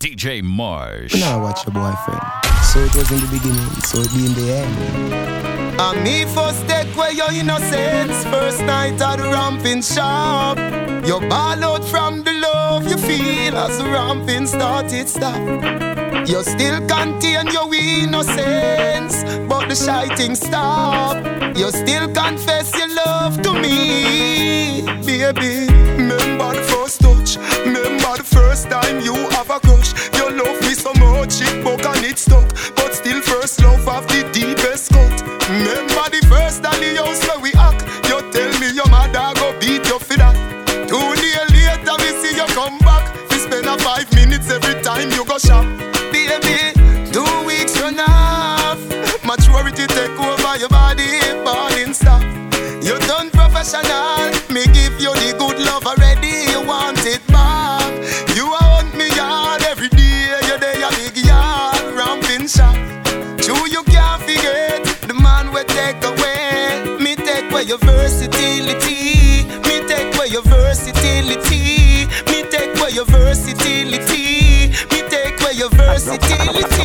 DJ Marsh. Now watch your boyfriend. So it was in the beginning, so it be in the end. And me first take away your innocence. First night at the ramping shop. You ball out from the love you feel as the ramping started stop. You still contain your innocence, but the shiting stop. You still confess your love to me, baby. Remember the first touch, remember the first time you have a crush. You love me so much, it broke and it stuck, but still first love have the deepest cut. Remember the first time dolly house where we act. You tell me your mother go beat you for that. Two days later, we see you come back. We spend a five minutes every time you go shop. Baby, two weeks run off. Maturity take over your body, balling stop. You done professional. Versatility.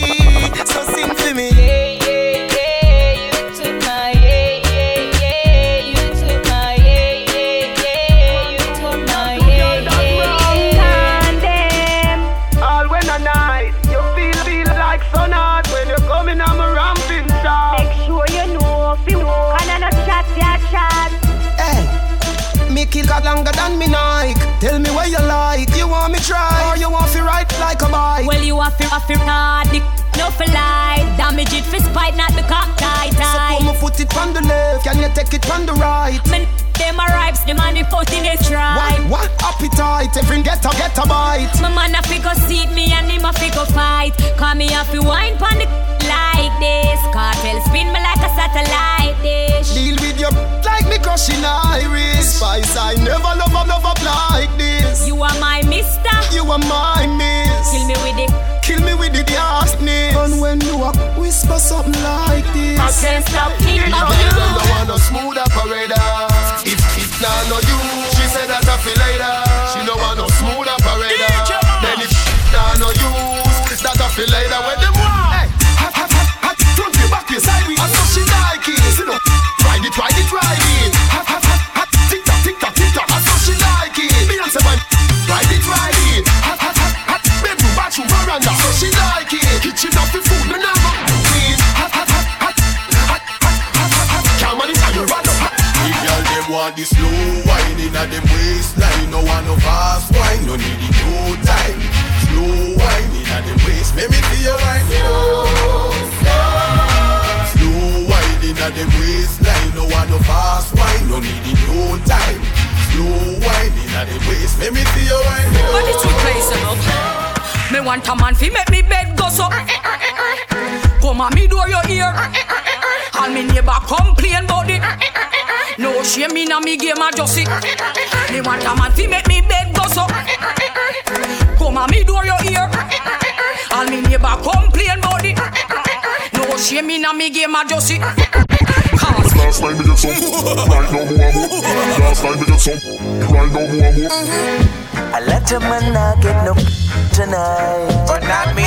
It for spite, not the cock tight, So put it on the left, can you take it on the right? Man, them a ripes, the man foot in his What, what appetite? Every get a get a bite. My man a fi go seat me and him a fi go fight. Call me a fi wine pon the like this. Kartel spin me like a satellite dish. Deal with your like me crushing iris. Spice, I never love a love up like this. You are my mister. You are my miss. Kill me with it. Kill me with the darkness. And when you a whisper something like this. I can't stop thinking If of the girl you. don't want no smooth operator If it nah no you She said that I feel later She don't want no smooth operator Then if it nah no use That I feel later When slow wine inna them waistline. No want no fast wine, no need it no time. Slow wine inna them waist. Let me see your wine. Slow, slow Slow wine inna them waistline. No want no fast wine, no need it no time. Slow wine inna them waist. Let me see your wine. But it's replaceable. Me want a man fi make me bed go so. Eh, eh, eh, Come on me door your ear. All me neighbor complain about it. No shame in a me game a just it. Me want a man fi make me bed go so. Come on me door your ear. All me neighbor complain about it. No shame in a me game a just it. Last night me get some, right now more and more. Last night me get some, right now more and more. I let a man not get no tonight. But not me.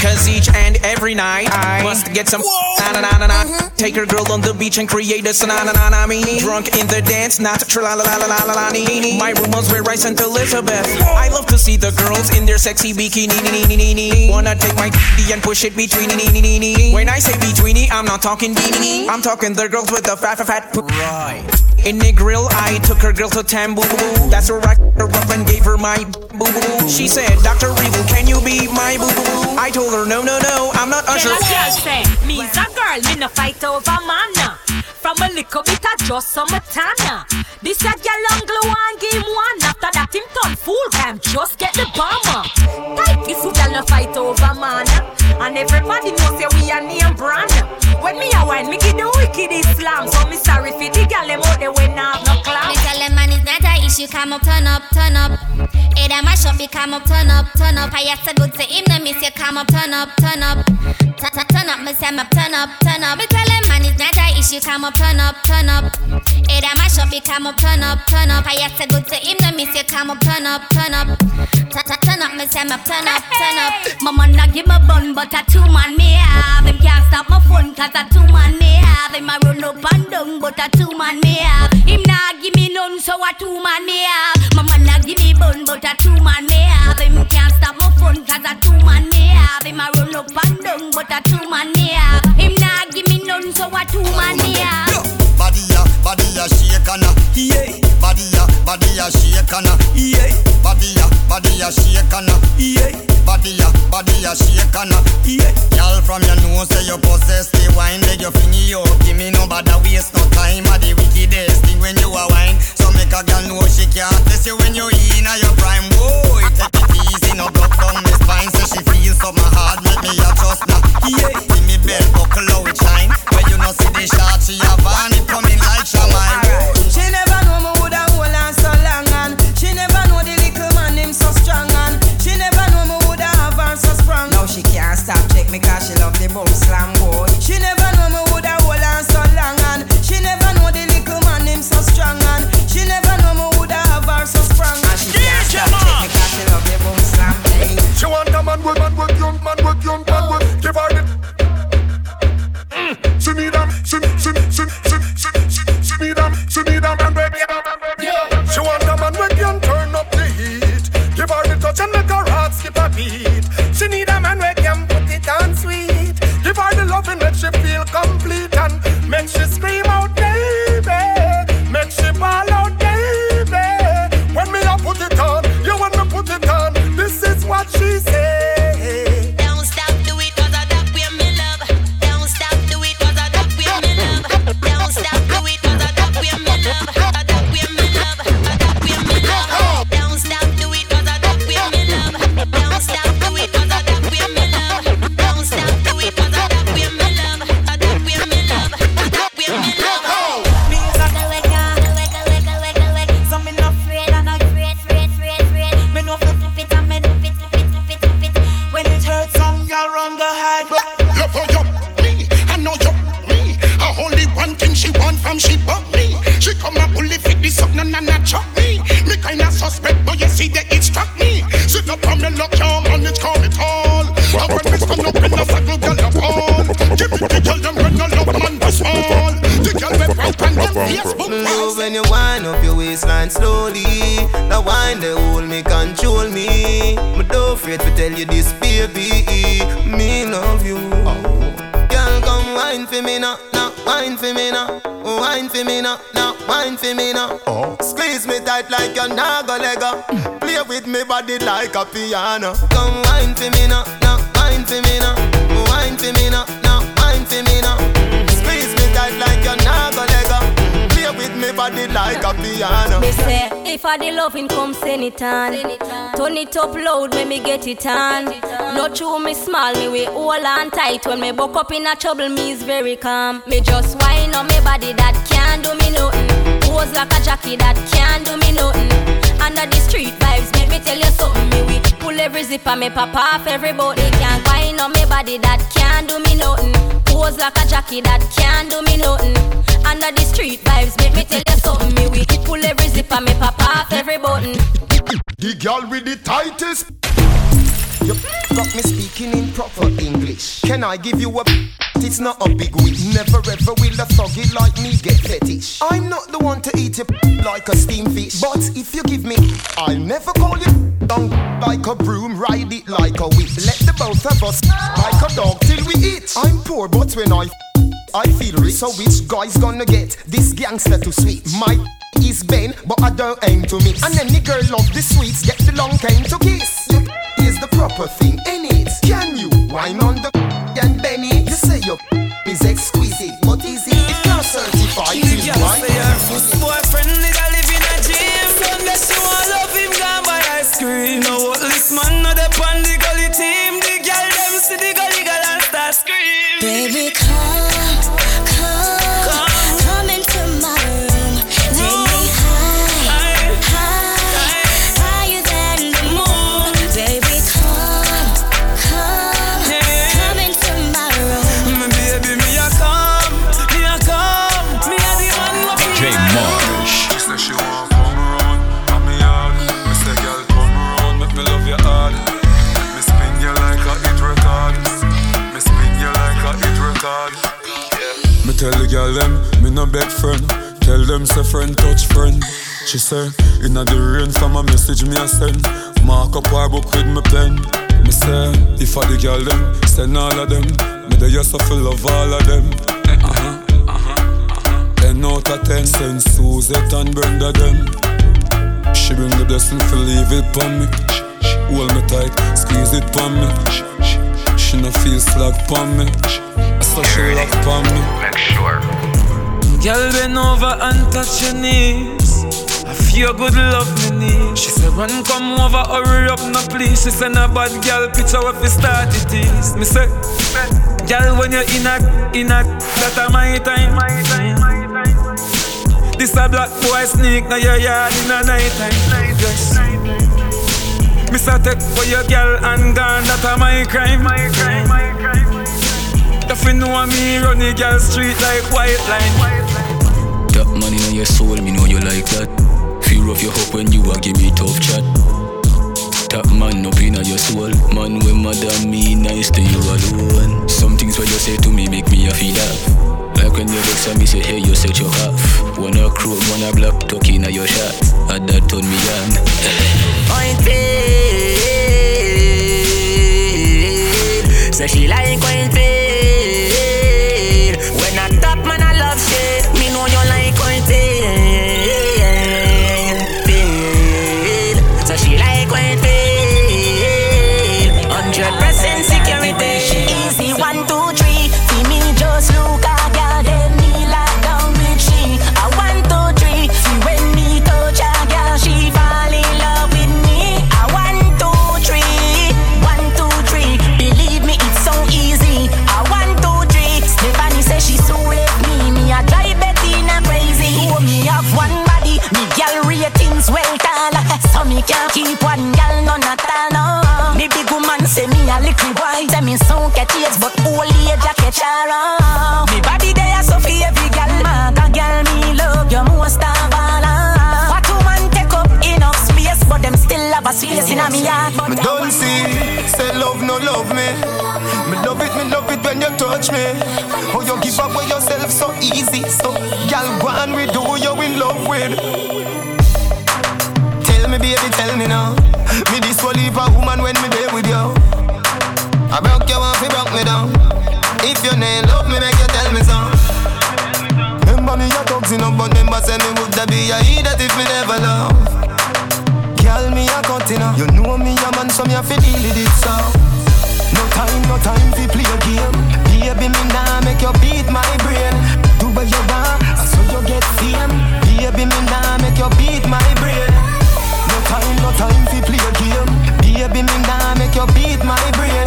Cause each and every night I must get some na na na na na. Mm-hmm. Take her girl on the beach and create a na na na na me. Drunk in the dance, not tra la la la la la la nee. My room was where I sent Elizabeth. I love to see the girls in their sexy bikini. nee, nee, nee, nee, nee. Wanna take my d and push it between nee, nee, nee, nee. When I say between, I'm not talking beanie. I'm talking the girls with the fat fat fat. Right. In the grill, I took her girl to Tambu. That's where I her up and gave her my boo boo. She said, Dr. Evil, can you be my boo boo? I told her, no, no, no, I'm not Usher. Tell a girl say, me's a girl, me no fight over man. From a little bit of just some tana. This a girl on glue and game one. After that him turn fool cam, just get the bomber. Tight this girl no fight over man. And everybody knows say we a name brand. When me a wine, me give the wicked Islam. So me sorry for the girl them out there when I have no clout. Not a issue, come up, turn up, turn up. Hey, that mash up, come up, turn up, turn up. I asked a good say him, no miss you, come up, turn up, turn up. Turn up, me say me turn up, turn up. Me tell him man it's not a issue, come up, turn up, turn up. It a mash up, come up, turn up, turn up. I say good to him, no miss you, come up, turn up, turn up. Turn up, me say me turn up, turn up. My man not give me bun, but a two man me have. Him can't stop my phone, cause a two man me have. Him a run up and down, but a two man me have. Him not give me none, so a two man me have. My man not give me bun, but a two man me have. Him can't stop my phone, cause a two man me have. Him a run up and down, but a two man me have. Him not give me none, so a two man me have. Body ya shake and a yeah. Body ya, body ya shake and a yeah. Body ya, body ya shake and a yeah. Body ya, body ya shake and a yeah. Girl from your nose say you possess the wine, beg your fingy yo. Give me no bother waste no time. A the wickedest thing when you a wine. So make a girl know she can't test you when you in a your prime. Boy, take it easy, no block down my spine. So she feels so my heart make me a trust now. Yeah, see me belt buckle how it shine. When you no see the shot, she a coming like piano. Come wine for me now, now wine for me now, wine for me now, now wine for me now. Squeeze me tight like you're not gonna let go. Play with me body like a piano. Me say, if I the loving come send it Turn it up loud, make me get it on No true me small, me we hold on tight When me buck up in a trouble, me is very calm Me just whine on me body, that can't do me nothing Pose like a jockey, that can't do me nothing Under the street vibes, make me tell you something Me we pull every zipper, me pop off every boat can't whine on me body, that can't do me nothing Pose like a jockey, that can't do me nothing Under the street vibes, make me tell you something Me we pull every zipper, me pop off every button The girl with the tightest. You got me speaking in proper English. Can I give you a? It's not a big wish. Never ever will a thuggy like me get fetish. I'm not the one to eat it like a steam fish. But if you give me, I'll never call you down like a broom, ride it like a whip. Let the both of us like a dog till we eat. I'm poor, but when I I feel rich. So which guy's gonna get this gangster to sweet? My is Ben, but I don't aim to miss. And any girl love the sweets, get the long cane to kiss. Is the proper thing, ain't it? Can you wine on the and Benny? You say your is exquisite, but is it? It's not certified. The till girl right? say her first boyfriend is a living a gym. So unless you want love him, gone by ice cream. No what this man no the on the gully team. The girl them see the gully girl and start scream. Baby, come, come, girl them, me no beg friend. Tell them say friend touch friend. She say, inna the rain from a message me a send. Mark up her book with me pen. Me say, if I the girl them, send all of them. Me the just full love all of them. Uh-huh, uh-huh, Ten out of ten, send Suzette and Brenda them. She bring the blessing for leave it pon me. Hold me tight, squeeze it pon me. She no feel slack pon me. So she love pon me. Make sure. Girl, bend over and touch your knees. I feel good love me need. She said, run, come over, hurry up, no please. She said, no bad girl, picture what we start it is. Me say, girl, when you're in a, in a, that a my time. This a black boy sneak, now your yard in a night time. Yes. Me say, take for your girl and gone, that a my crime. My crime, my crime. If you know me, run the girl street like white line. That money on your soul, me know you like that. Feel rough your hope when you are give me tough chat. That man up in your soul, man when mother me nice to you alone. Some things what you say to me make me a feel laugh. Like when you vex at me say hey you set your half. Wanna crook, wanna black, talking at your shot. And that turn me on. Pointed. So she like when but old age a catch her on. Me body there so for every girl. Maga girl me love you most of all. ah. What woman take up enough space, but them still have a space in a me heart. But Me don't see, say love no love me. Me love it, me love it when you touch me. Oh, you give up with yourself so easy. So, girl, go on with who you in love with. Tell me, baby, tell me now. Me this will leave a woman when me there with you. I broke your off, you broke me down. If you ain't love me, make you tell me so. Remember me, your dogs in but remember say me would that be a idiot if me never love. Girl, me a continue. You know me a man, so me a fi deal with it so. No time, no time fi play a game. Baby, me nah make you beat my brain. Do what you want, so you get fame. Baby, me nah make you beat my brain. No time, no time fi play a game. Baby, me nah make you beat my brain.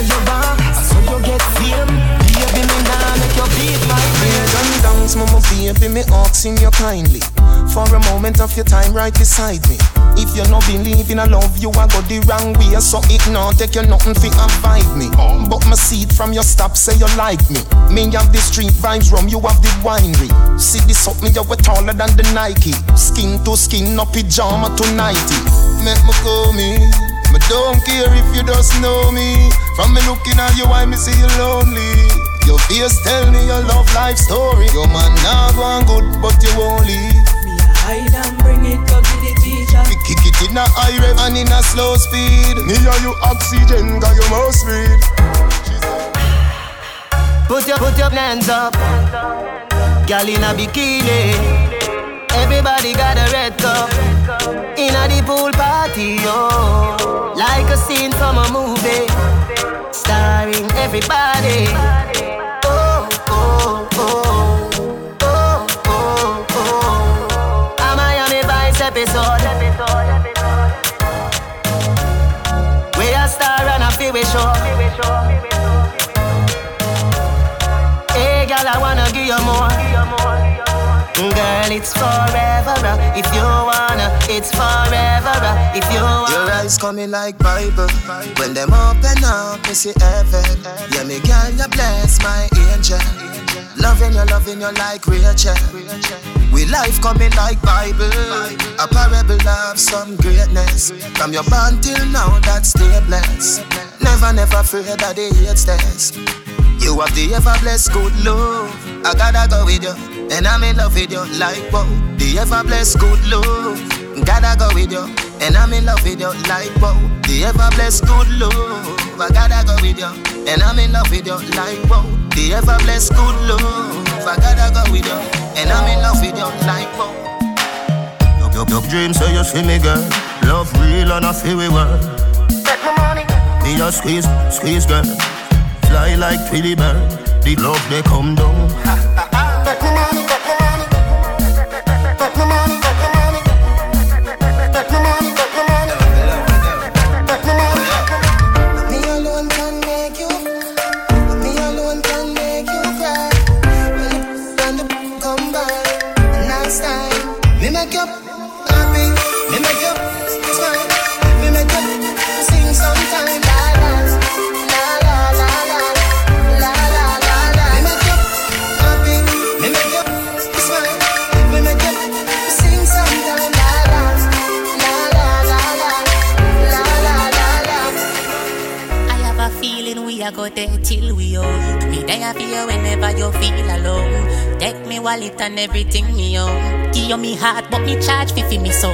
What you want, and so you get fame. Baby, me nah make you beat my. Done dance, mama, baby, me asking you kindly. For a moment of your time right beside me. If you not believe in a love, you a go the wrong way. So ignore, take you nothing fi avoid me. But my seat from your stop say you like me. Me have the street vibes rum, you have the winery. See this up, me you way taller than the Nike. Skin to skin, no pajama to nighty. Make me call me. Me don't care if you just know me. From me looking at you, I me see you lonely. Your face tell me your love life story. Your man not one good, but you won't leave. Me hide and bring it up to the teacher. We kick it in a high rev and in a slow speed. Me and you oxygen, got your mouth breathe. Put your put your hands up, girl in a bikini. Everybody got a red cup in a the pool party, oh, like a scene from a movie, starring everybody. Oh oh oh oh oh oh. A Miami Vice episode. We a star and a feel we show. Hey, girl, I wanna give you more. Girl, it's forever. uh, If you wanna, it's forever. uh, If you wanna. Your eyes coming like Bible. When them open up, you see heaven. Yeah, me girl, you bless my angel. Loving you, loving you like Rachel. We life coming like Bible. A parable of some greatness. From your born till now, that's stay blessed. Never, never afraid that they hate stairs. You have the ever blessed good love. I gotta go with you, and I'm in love with you like wow. The ever blessed good love, gotta go with you, and I'm in love with you like wow. The ever blessed good love, I gotta go with you, and I'm in love with you like wow. The ever blessed good love, I gotta go with you, and I'm in love with you like wow. Your, your dreams say you see me, girl. Love real and I feel we work. Take my money. Me a squeeze, squeeze, girl. Fly like Twilly bird. The love they come down. go there till we old. Me there for you whenever you feel alone. Take me wallet and everything me own. Give you me heart, but me charge fi fi me soul.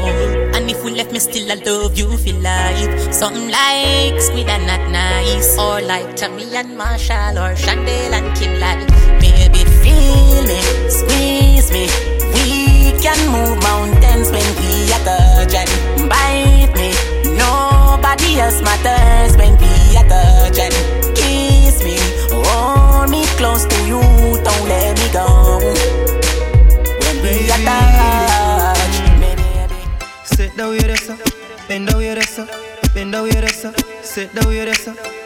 And if we left me still, I love you for life. Something like squid and not nice, or like Tammy and Marshall, or Chandel and Kim like. Baby, feel me, squeeze me. We can move mountains when we are touch and bite me. Nobody else matters when we are touch close to you, don't let me go. When we attach, Sit down, you're Bend down, you're Bend down, you're Sit down, you're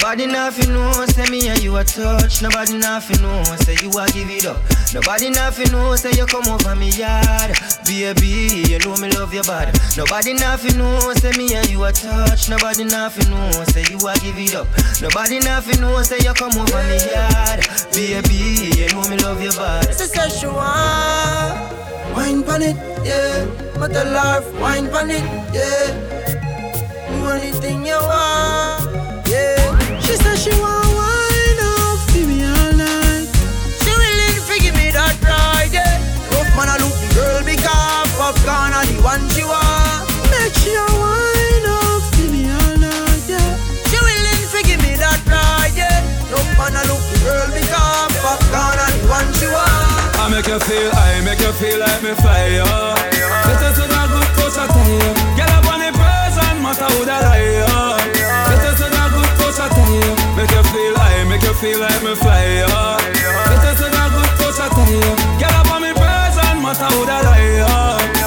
Nobody nothing know, say me and you a touch. Nobody nothing know, say you a give it up. Nobody nothing know, say you come over me yard. Baby, you know me love your body. Nobody nothing know, say me and you a touch. Nobody nothing know, say you a give it up. Nobody nothing know, say you come over me yard. Baby, you know me love your body. Sister, she want wine pon it, yeah. But the love, wine pon it, yeah. Do anything you want, yeah. She she want wine up for me all night. She willing to give me that ride, yeah. Rough man a look girl because popcorn are the one she want. Make sure wine up for me all night, yeah. She willing to give me that ride, yeah. Rough man a look girl because popcorn are the one she want. I make you feel, I make you feel like me yo. Better to that good touch I tell you. Get up on the person, matter who that I, yo. Make you feel, I make you feel like me fly, yo. Better to that good touch I tell you. Get up on me person, matter who that I, yo.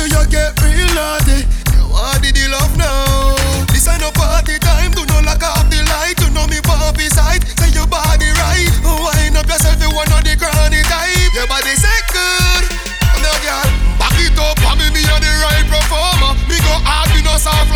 Till you get real naughty. You want the love now. This ain't no party time. Do not lock off the light. You know me puppy side. Say your body right. Wind up yourself. You want the granny type. Your body say good. Now girl, back it up. I me me the right performer. Me go hard, me no soft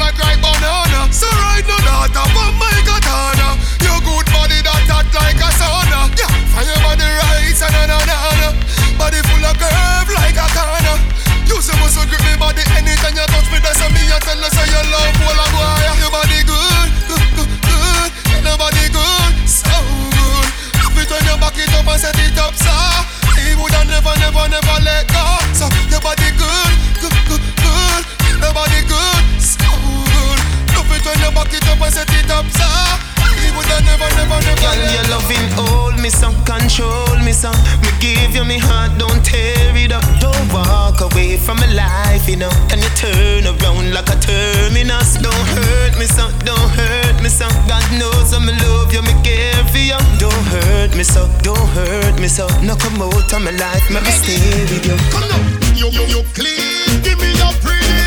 never, never, let go. So your body good, good, good, good. Your body good, so good. Love it when you back it up and set it up, so. He woulda never, never, never Girl, your loving hold me some, control me some. Me give you me heart, don't tear it up. Don't walk away from my life, you know. Can you turn around like a terminus? Don't hurt me some, don't hurt me some. God knows I'm love you, me care for you. Don't hurt me so, don't hurt me so. No come out of my life, maybe stay with you. Come now, you, you, you clean. Give me your pretty,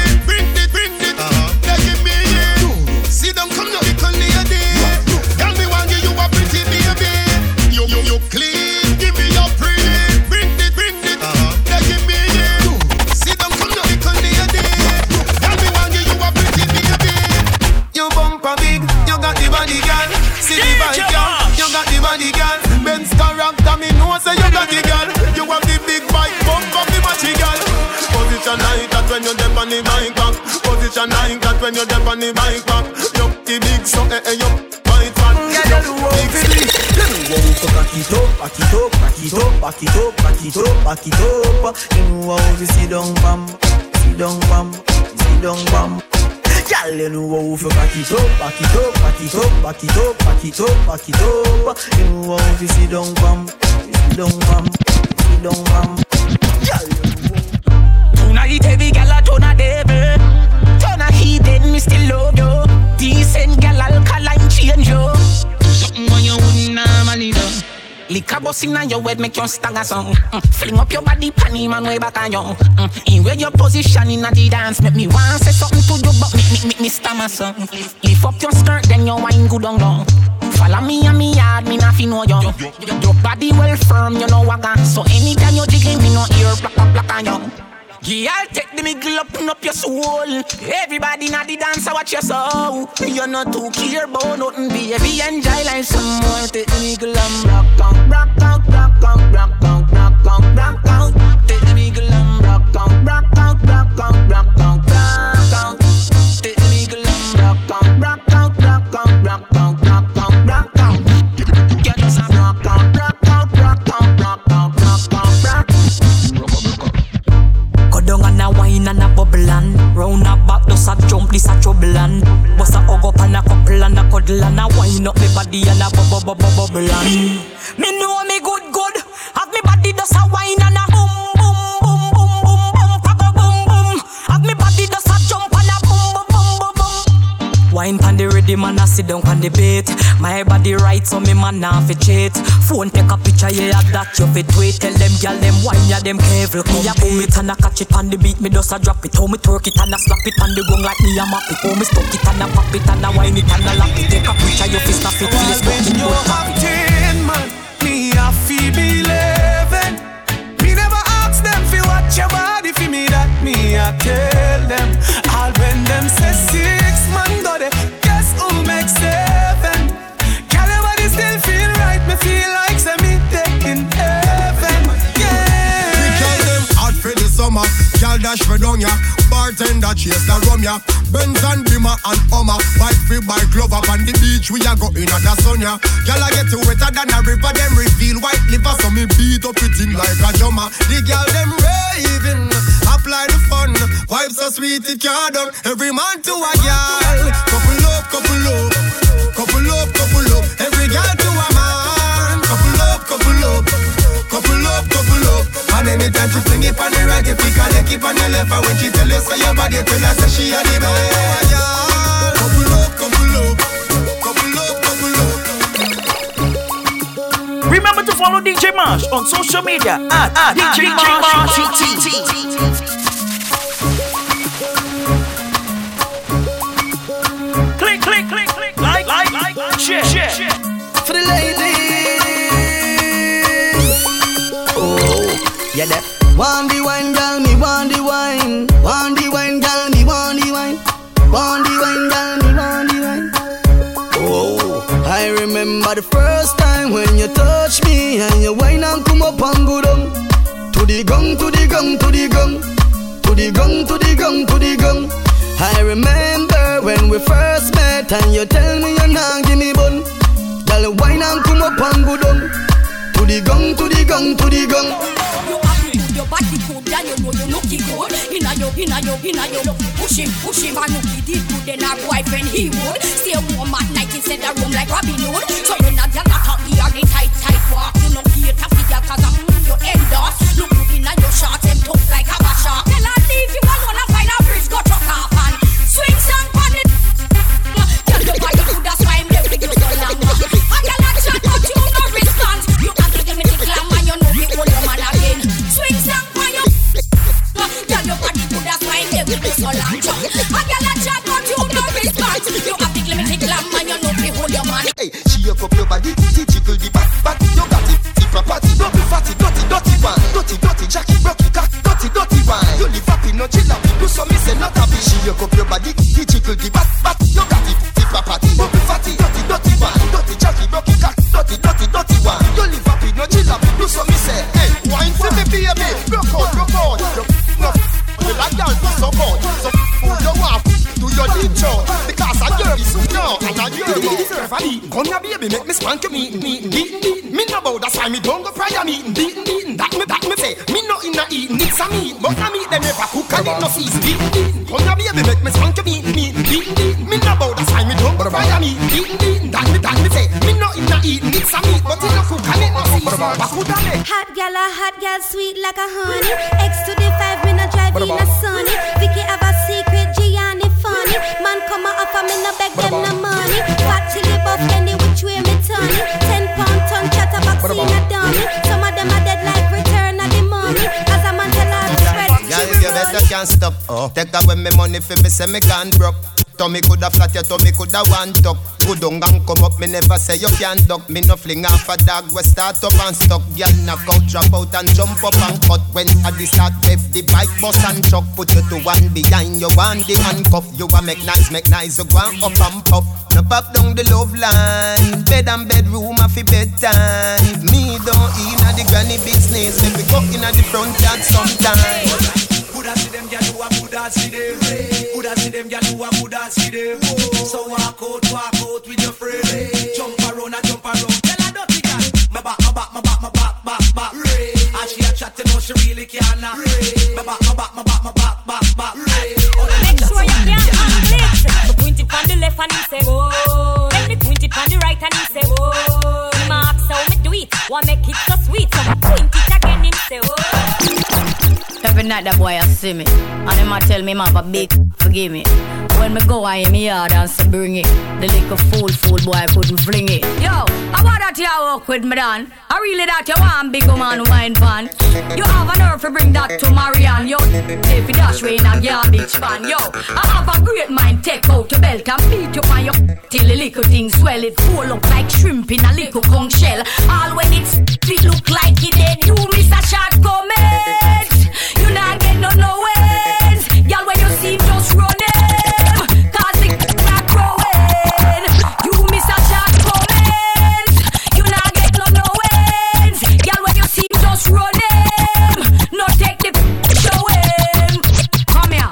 when you dep on the bike back. Position like that when you dep on the bike back. You the big so eh eh you bite fat. You big big. know how to back it up, back it up, back it up, back it up, back it up, back it up. You know how to sit down, bam, sit down, bam, sit down, bam. You know how to back it up, back it up, back it up, back it up, back it up, back it up. You know how to sit down, bam, sit down, bam, sit down, bam. Tonight every gal a turn a devil Turn a heathen, me still love you Decent gal alkaline change you Something when you wouldn't normally do Liquor bust inna your head make you stagger song mm. Fling up your body panty man way back on you mm. In where your position inna the dance Make me want say something to you but make me, make me stammer song Lift up your skirt then your wine good on low Follow me and me yard, me not fi know you. Your body well firm, you know what So anytime you jiggle, me no ear black black black on you. I'll take the middle up and up your soul. Everybody na the dance, I watch your soul. You're not too care about nothing, baby. Enjoy like some more. Take the middle and rock out, rock out, rock out, rock out, rock out, rock out. Take the middle and rock out, rock out, rock out, rock out, rock out. Wine and a bubble and Round a back does a jump, this a trouble and Bust a hug up and a couple and a cuddle and a wine up me body and a bubble bubble bubble and. Me know me good good. Have me body does a wine and a Wine pan the rhythm and a sit down pan the beat My body right so me man nah fi cheat Phone take a picture yeah that you fit tweet. Tell them gyal them wine ya them careful. Me a boom it and a catch it pan the beat. Me just a drop it How me twerk it and a slap it pan the gong like me a map it. How me stuck it and a pop it and a wine it and a lap it. Take a picture you fi snap it Facebook it. you have it ten man, me a fi believing. Me never ask them fi watch your body fi me that me a tell them. All when them say Girl dash for down ya. Bartender chase the rum ya. Benz and Bima and Hummer. Bike free bike love up on the beach. We a go in at the sun ya. Girl I get wetter than a river. Them reveal white liver. So me beat up it in like a drummer. The girl them raving. Apply the fun. Vibe so sweet it can't done. Every man to a girl. Couple up, couple up. And anytime she fling it on the right, if you can leg it on the left, and when she tell you say your body, tell her say she a the best. Yeah. Couple up, couple up. Couple up, couple up. Remember to follow DJ Marsh on social media at, ah, ah, at DJ, Marsh Click, click, click, click, like, like, like, share, share. For the ladies. Yeah, that. Want the wine, girl, me want the wine. Want the wine, girl, me want the wine. Want the wine, girl, me want the wine. Oh, I remember the first time when you touch me and your wine and come up and go down. To the gong, to the gong, to the gong. To the gong, to the gong, to the gong. I remember when we first met and you tell me you're not give me bun. Girl, wine and come up and go down. To the gong, to the gong, to the gong. Body good and you know you looking good. Inna your, inna your, inna your look Push him, push him and look he did good Then our boyfriend he would. Stay warm at night instead of room like Robin Hood. So you not girl not out here the tight, tight walk. You know create a figure cause I'm your end off Look good inna your shorts them tough like a shark Tell her leave you alone and find a bridge go truck off and Swing song Look up your body, jiggle the back, back You Your body, the property be fatty, dirty, dirty one. Dirty, dirty, Jackie, broke cock Dirty, dirty one You live up in no chill out Do some me say not happy. She up your body, jiggle the back and I hear about deserve a beating. Come here, baby, make me spank you meeting, meeting, beating, beating. Me no bow, that's why me don't go prior meeting, beating, beating. That me, that me say. Me no inna eating, it's a meat, but a meat them never cook and it no season, beating, beating. Here, baby, make me spank you meeting, meeting, beating, beating. Me no bow, that's why me don't go prior meeting, beating, beating. That me, that me say. Me no inna eating, it's a meat, but it no cook and it no season. I? Hot gal, a hot gal, sweet like a honey. X to the five, me no drive in a sunny. Vicky have a secret, Gianni funny. Man come a offer me no beg them no money. Fat chili buff, any which way me turn it. Ten pound ton chatterbox in a dummy. Some of them are dead like return of the mummy. As a man tell her to spread. Girl, you better can't stop. Oh. Take away me money for me say me can't broke. Tummy coulda flat, your tummy coulda one tuck. Good down and come up, me never say you can't duck. Me no fling off a dog, we start up and stuck. Girl, knock out, drop out and jump up and cut. When I the start, rev the bike, bus and truck. Put you to one behind you, one the handcuff. You a make nice, make nice, you go up and puff. No pop down the love line. Bed and bedroom, a fi bedtime. Me don't in the granny business. Me go in the front yard sometime. Coulda see them gyal who a coulda see them. Coulda see them gyal who a coulda see them. So walk out, walk out with your friend. Jump around and jump around. Tell her dirty gyal, my back, my back, my back, my back, back, back. And she a chat, you know she really can't. My back, my back, my back, my back, back, back. Make sure you can't conflict. So point it on the left and he say, oh. Then me point it on the right and he say, oh. Him ask how me do it, want make it so sweet. So me point it again and say, oh. Every night that boy I see me And him a tell me have a big forgive me. When me go I in me yard and say bring it The little fool fool boy couldn't fling it. Yo, how about that you walk with me dan? I really that you want big man wine pan. You have a nerve to bring that to Marianne Yo, if you dash way in a garbage pan Yo, I have a great mind take out your belt And beat you on your till the little thing swell It full up like shrimp in a little conch shell. All when it's it look like it dead You miss a shot get no no ends. When you just. You miss a shot. You not get no ends. When you just take the. Come here.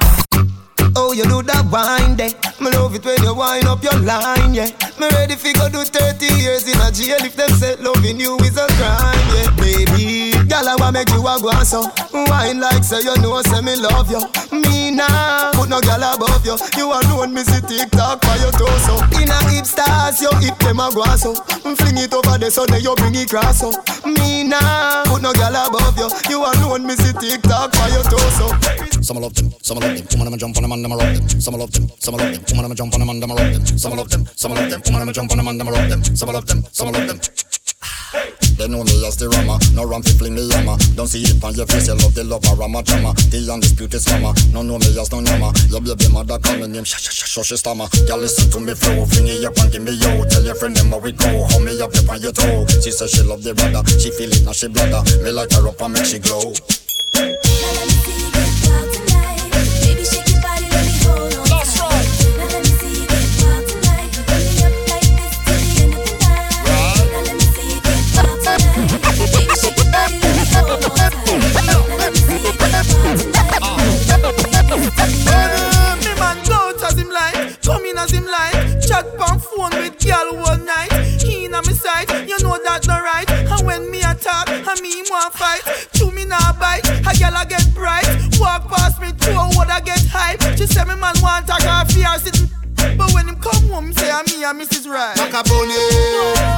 Oh, you do that day. Eh? Me love it when you wind up your line, yeah. Me ready fi go do 30 years in a jail if them say loving you is a crime, yeah. Baby, girl, I want make you a go so. Wine like say you know, say me love you. Me nah, put no girl above you. You alone, me see TikTok for your torso. In a hip stars, you hip them a go so. Fling it over the sun, you bring it cross so. Me nah, put no girl above you. You alone, me see TikTok for your torso. Some love them, some love them. Woman, I'ma jump on them and I'ma rock them. Some love them, some love them. Woman, I'ma jump on them and I'ma rock them. Some love them, some love them. Woman, I'ma jump on them and I'ma rock them. Some love them, some love them. They know me as the rama, no ram fi fling me yama. Don't see it on your face, you love the lover, rama drama. The undisputed scammer, no know me as no yama. Your baby mother call me name, shush shush shush stammer. Girl listen to me flow, fling it up and give me yo. Tell your friend them how we go, hold me up up on your toe. She say she love the brother, she feel it now she bladder. Me light her up and make she glow. Me man go out as him like, come in as him like, chat pan phone with girl all night. He inna me sight, you know that no right. And when me attack, and me want fight, chew me nah bite, a girl a get bright. Walk past me, two would I get hype. She say me man want a coffee or sitting. But when him come home, say I'm me and Mrs. Right. Macaroni,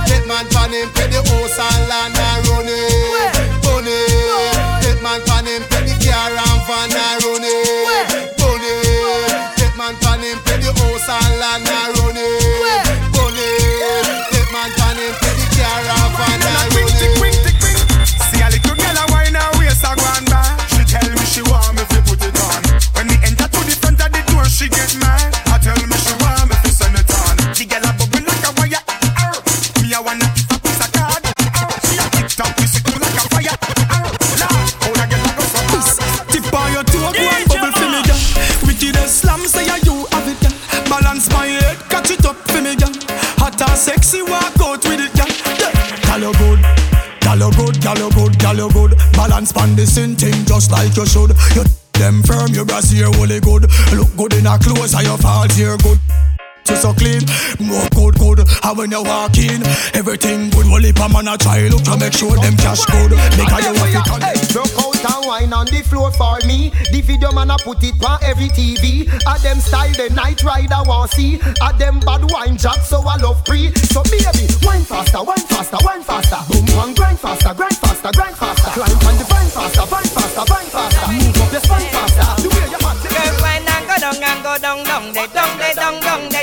get man pan him, pay the house and land and run it. Bunny, get man pan him, pay the car and van and run it. She get. I tell me she want me fi send it on. The girl a bubble like a wire. Me a wanna if a piece of card. She a tick tock, me sit like a fire. Arr. Lord, how the girl a go so hard. Tip on your toe, go bubble for me, girl. Wickedest slam, say ya you have it, girl. Balance my head, catch it up for me, girl. Hot and sexy, walk out with it, girl. Yeah. You good. Girl, you good, girl, you good, girl, you good. Balance pan the same thing just like you should. You them firm, your brassiere really good. Look good in a clothes, and your falls here good. To so clean. More good, good. And when you walk in, everything good. Well, if a man a try look to make sure them cash good. Make a you have it. Broke out and wine on the floor for me. The video man a put it on every TV. A them style the night rider want see. A them bad wine jack so I love free. So baby, wine faster, wine faster, wine faster. Boom bang, grind faster, grind faster, grind faster. Climb on the vine faster, vine faster, vine faster. Move up your spine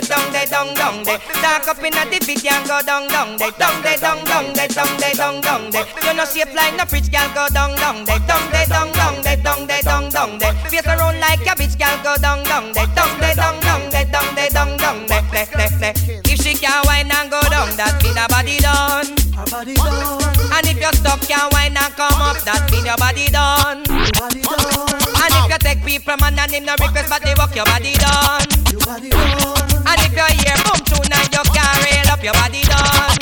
down, de, down, down, down, de. Dark up inna the video and go down, down, de, down, de, down, down, de, down, de, down, down, de. You know shape like no fridge, girl, go down, down, de, down, de, down, down, de, down, de, down, down, de. Face around like a bitch, girl, go down, down, de, down, de, down, down, de, down, de, down, down, de, de, de, de. If she can wine and go down, that mean her body done. And if you stop, can wine and come up, that mean your body done. And if you take people man and him no request, but they walk your body done. And if you hear boom tune and you can't rail up your body done.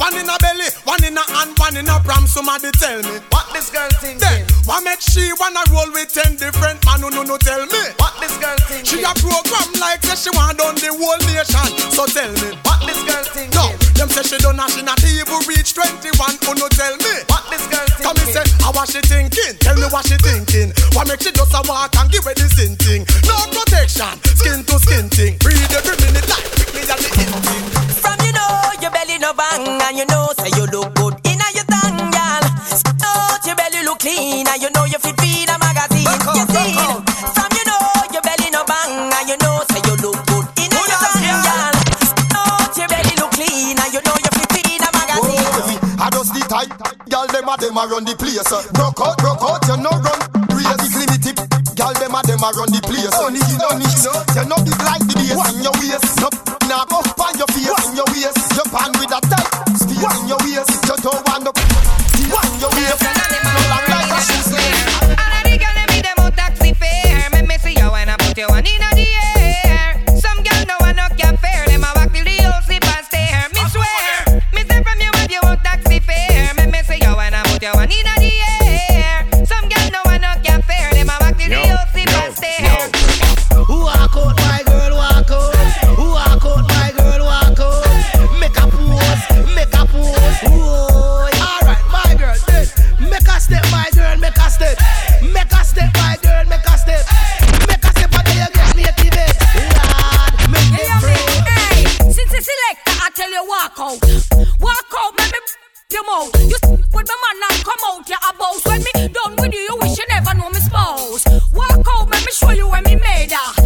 One in a belly, one in a hand, one in a pram. Somebody tell me what this girl thinking. Then, what make she wanna roll with ten different man? No, no, no, tell me what this girl thinking. She a program like say she want done the whole nation. So tell me what this girl thinking. No, them say she done and she not even reach twenty-one. Oh no, tell me what this girl thinking. Come and say, how was she thinking? Tell me what she thinking. What make she just a walk and give her the sin thing? No protection, skin to skin thing. Breathe every minute like me and the in thing. From you know your belly no bang and you know say you look good inna your tongue, girl. Out your belly look clean and you know you fit feed a magazine. You see, type, girl them a them a run the place. Broke out, broke out, you no run. Raise the climby tip, girl them a them a run the place. No need, no need, you no big like the bass in your waist. No, now go find your face in your waist. You pan with a tight, stay in your put you one inna the air. Some girl no one no can fare. Them a walk till the whole slip and stare. Walk out, my girl, walk out. Walk out, my girl, walk out. Make a pose, make a pose. Whoa. Alright, my girl, then. Make a step, my girl, make a step. Make a step, my girl, make a step. Make a step, until you get native. Lord, make Hey, them hey, since it's selector, I tell you walk out. Walk out, make me your mouth. You s- with my man and come out, you a boss. When me done with you, you wish you never know me spouse. Walk out, make me show you where me made her.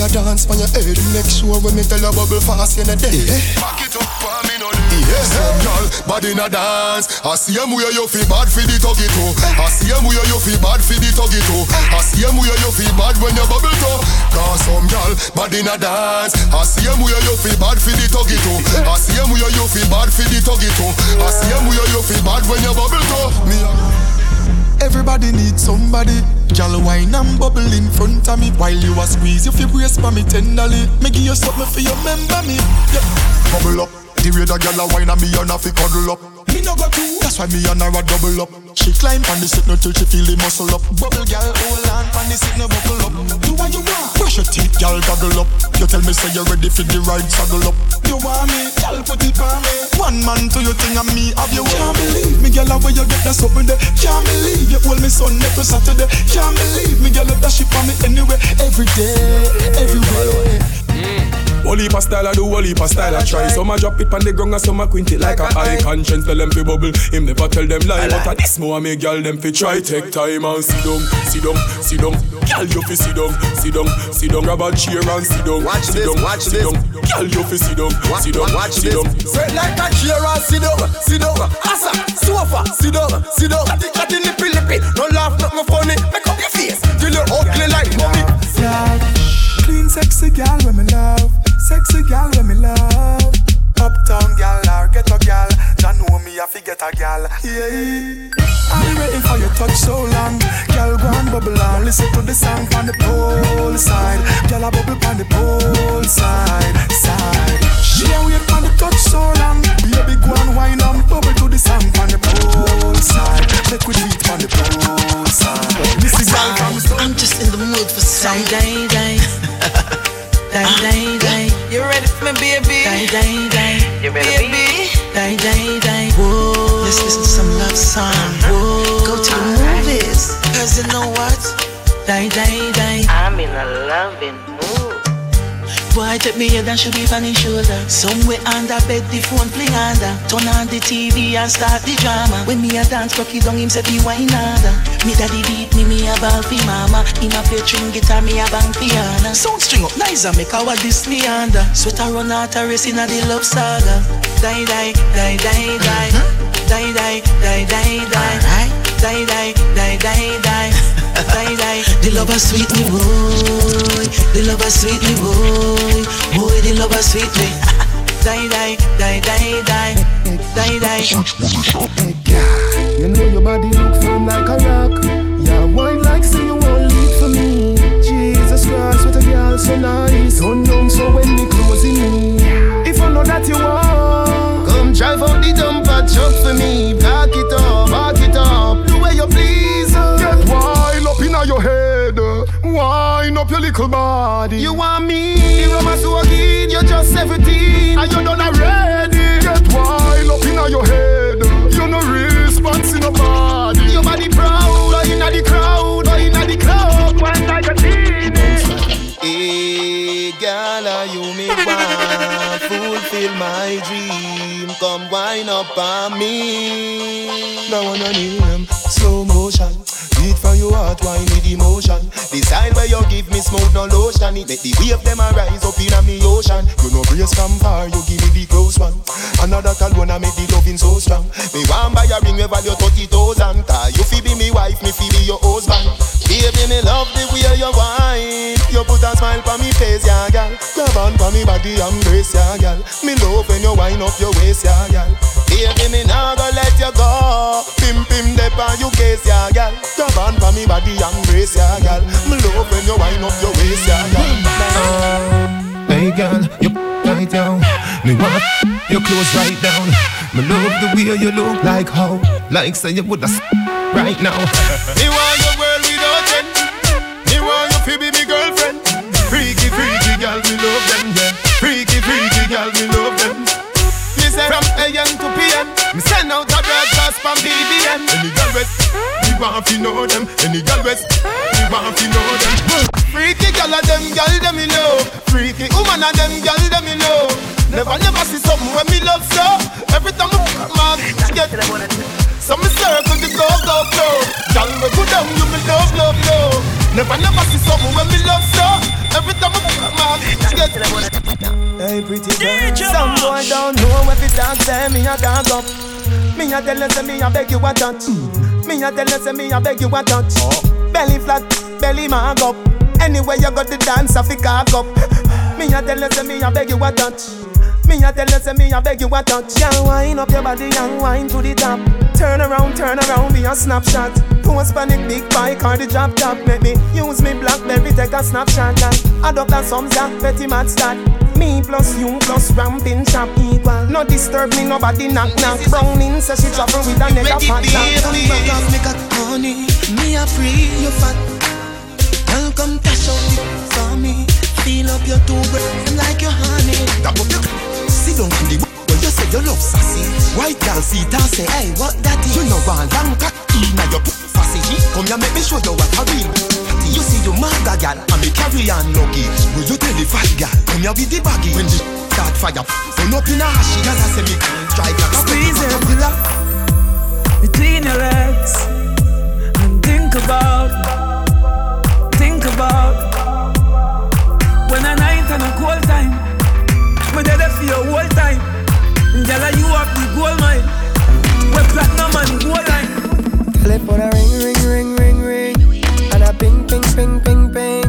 A dance on your head. Make sure when me tell you bubble fast in a day. Back it up for me no Yes, some girl body in a dance. I see them where you feel bad for the tuggy too. I see them where you feel bad for the tuggy too. I see them where you feel bad when you bubble too. Cause some girl body in a dance. I see them where you feel bad for the tuggy too. I see them where you feel bad for the tuggy too. I see them where you feel bad when you bubble too. Me. Everybody needs somebody. Girl, wine and bubble in front of me while you a squeeze. You feel brace for me tenderly. Me give you something for you, remember me. Yeah. Bubble up. The the girl a wine and me and a fi cuddle up. Me no go too. That's why me and her a double up. She climb on the seat no till she feel the muscle up. Bubble girl, hold on on the seat no buckle up. Brush your teeth, girl, goggle up. You tell me say you're ready for the ride, saddle up. You want me, girl, put it on me. One man to your thing and me have you. Can't believe me, girl, where you get that something there. Can't believe you hold me Sunday to Saturday. Can't believe me, girl, that shit on me anyway, every day. Whole heap of style I do, whole heap of style I try Some a drop it on the ground and some a quint it like a high Conscience tell them fi bubble, him never tell them lie But a this more me girl them fi try Take time and sit down, sit down, sit down Girl you fi sit down, sit down, sit down Grab a chair and sit down, Watch sit this, down, watch sit this. down Girl you fi sit down, sit down, watch sit this. down Straight like a chair and sit down, sit down. Asa, sofa, sit down, sit down. Catty, catty, lippy, lippy. No laugh, nothing funny. Make up your face till you ugly like mommy. Clean, sexy gal when me love. Sexy gal when me love. Uptown gal or ghetto gal. Ya know me, I fi get a gal. Yeah. I'm waiting for your touch so long. Gal, go and bubble on. Listen to the song on the pole side. Gal, a bubble on the pole side. Side. She a wait on the touch so long. Baby, go and wine and bubble to the song on the pole side. Make we do on the pole side. This is gal from I'm just in the mood for some day, day. Day, day, day. You ready for me, baby? Day, day, day. You ready, baby? Day, day, day. Whoa. Let's listen to some love song. Whoa. Go to the movies. Cause you know what? Day, day, day. I'm in a loving mood. Boy, take me head and should be his shoulder. Somewhere under bed, the phone fling under. Turn on the TV and start the drama. When me a dance, cocky down him say be wine harder. Me daddy beat me, me a ball fi mama. Him a play string guitar, me a bang piano. Sound string up nice and make our this me under. Sweat a run out a race in a the love saga. Die, die, die, die, die. Hmm? Die, die, die, die, die. Die, die, die, die, die. Die, die. The lover sweet me, boy. The lover sweet me, boy. Boy, the lover sweet me. Die, die, die, die, die. Die, die. You know your body look firm like a rock. Yeah, wine like say you won't leave for me. Jesus Christ, what a girl so nice. So numb, so when me close in me. If I know that you want, come drive out the dumper truck for me. Little body. You want me? The romance so good, you're just 17 and you done already. Get wild up inna your head. You're no response in nobody. Your body proud, or inna the crowd, or inna the club. Wine like a teen. Hey, eh, girl, are you me want fulfill my dream? Come wine up on me. Now on your name, slow motion. Beat from your heart, wine with emotion. Style where you give me smooth, no lotion. It make the wave them a rise up in a me ocean. You know brace from far, you give me the close one. Another call wanna make the loving so strong. Me want buy a ring, we value thirty thousand. Cause you fi be me wife, me fi be your husband. Baby, me love the way you wine. You put a smile on me face, yeah, girl. Grab on for me body, embrace, yeah, girl. Me love when you wind up your waist, yeah, girl. Baby, me nah go let you go. Pim pim dep on you case, yeah, girl. Grab on for me body, and embrace, yeah, girl. Me love when you wind up your waist, yeah, girl. Hey girl, you right down. Me want your clothes right down. Me love the way you look like how, like say you woulda right now. me want your broadcast from BBM. Any girl west, me want to know them. Any girl west, me want to know them. Freaky girl of them, girl them me love. Freaky woman of them, girl them me love. Never, never see something when me love so. Every time I man get so me circle the go go go. Girl me go down, you me love love love. Never, never see something when me love so. Every time I man get Hey pretty girl, some boy don't know if it dance say me a dog up. Me a tell you say me a beg you a touch. Me a tell you say me a beg you a touch. Belly flat, belly mag up. Anywhere you got the dance, I fi cock up. Me a tell you, say me a beg you a touch. Me a tell you, say me a beg you a touch. Yeah, wind up your body and wind to the top. Turn around, turn around, be a snapshot. Post panic big bike or the drop top. Make me use me blackberry, take a snapshot. And adopt a some zack, petty mad stat. Me plus you plus ramping chop equal. No disturb me, nobody knock knock. Browning says she travel with a nigga fat. Come make a honey. Me a free, you fat. Girl, come out for me. Feel up your two breasts like your honey. Tap up your sit down on the where you say you love sassy. White girl see and say, hey, what that is? You know one long cock inna your fussy. Come here, make me show you what I real. You see you mother girl, and me carry on luggage. Will you tell the fat girl, come here with the baggy when the start fire. Run up in a ashy, girl, I say me drive like a Squeeze it between your legs and think about your whole time. Girl, you up the gold mine. We platinum and gold line. Telephone a ring, ring, ring, ring, ring, and a ping, ping, ping, ping, ping.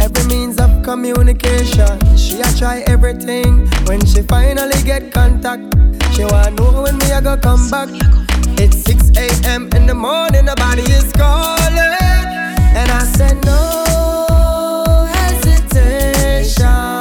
Every means of communication, she a try everything. When she finally get contact, she wanna know when me a go come back. It's 6 a.m. in the morning, the body is calling. And I said, no hesitation.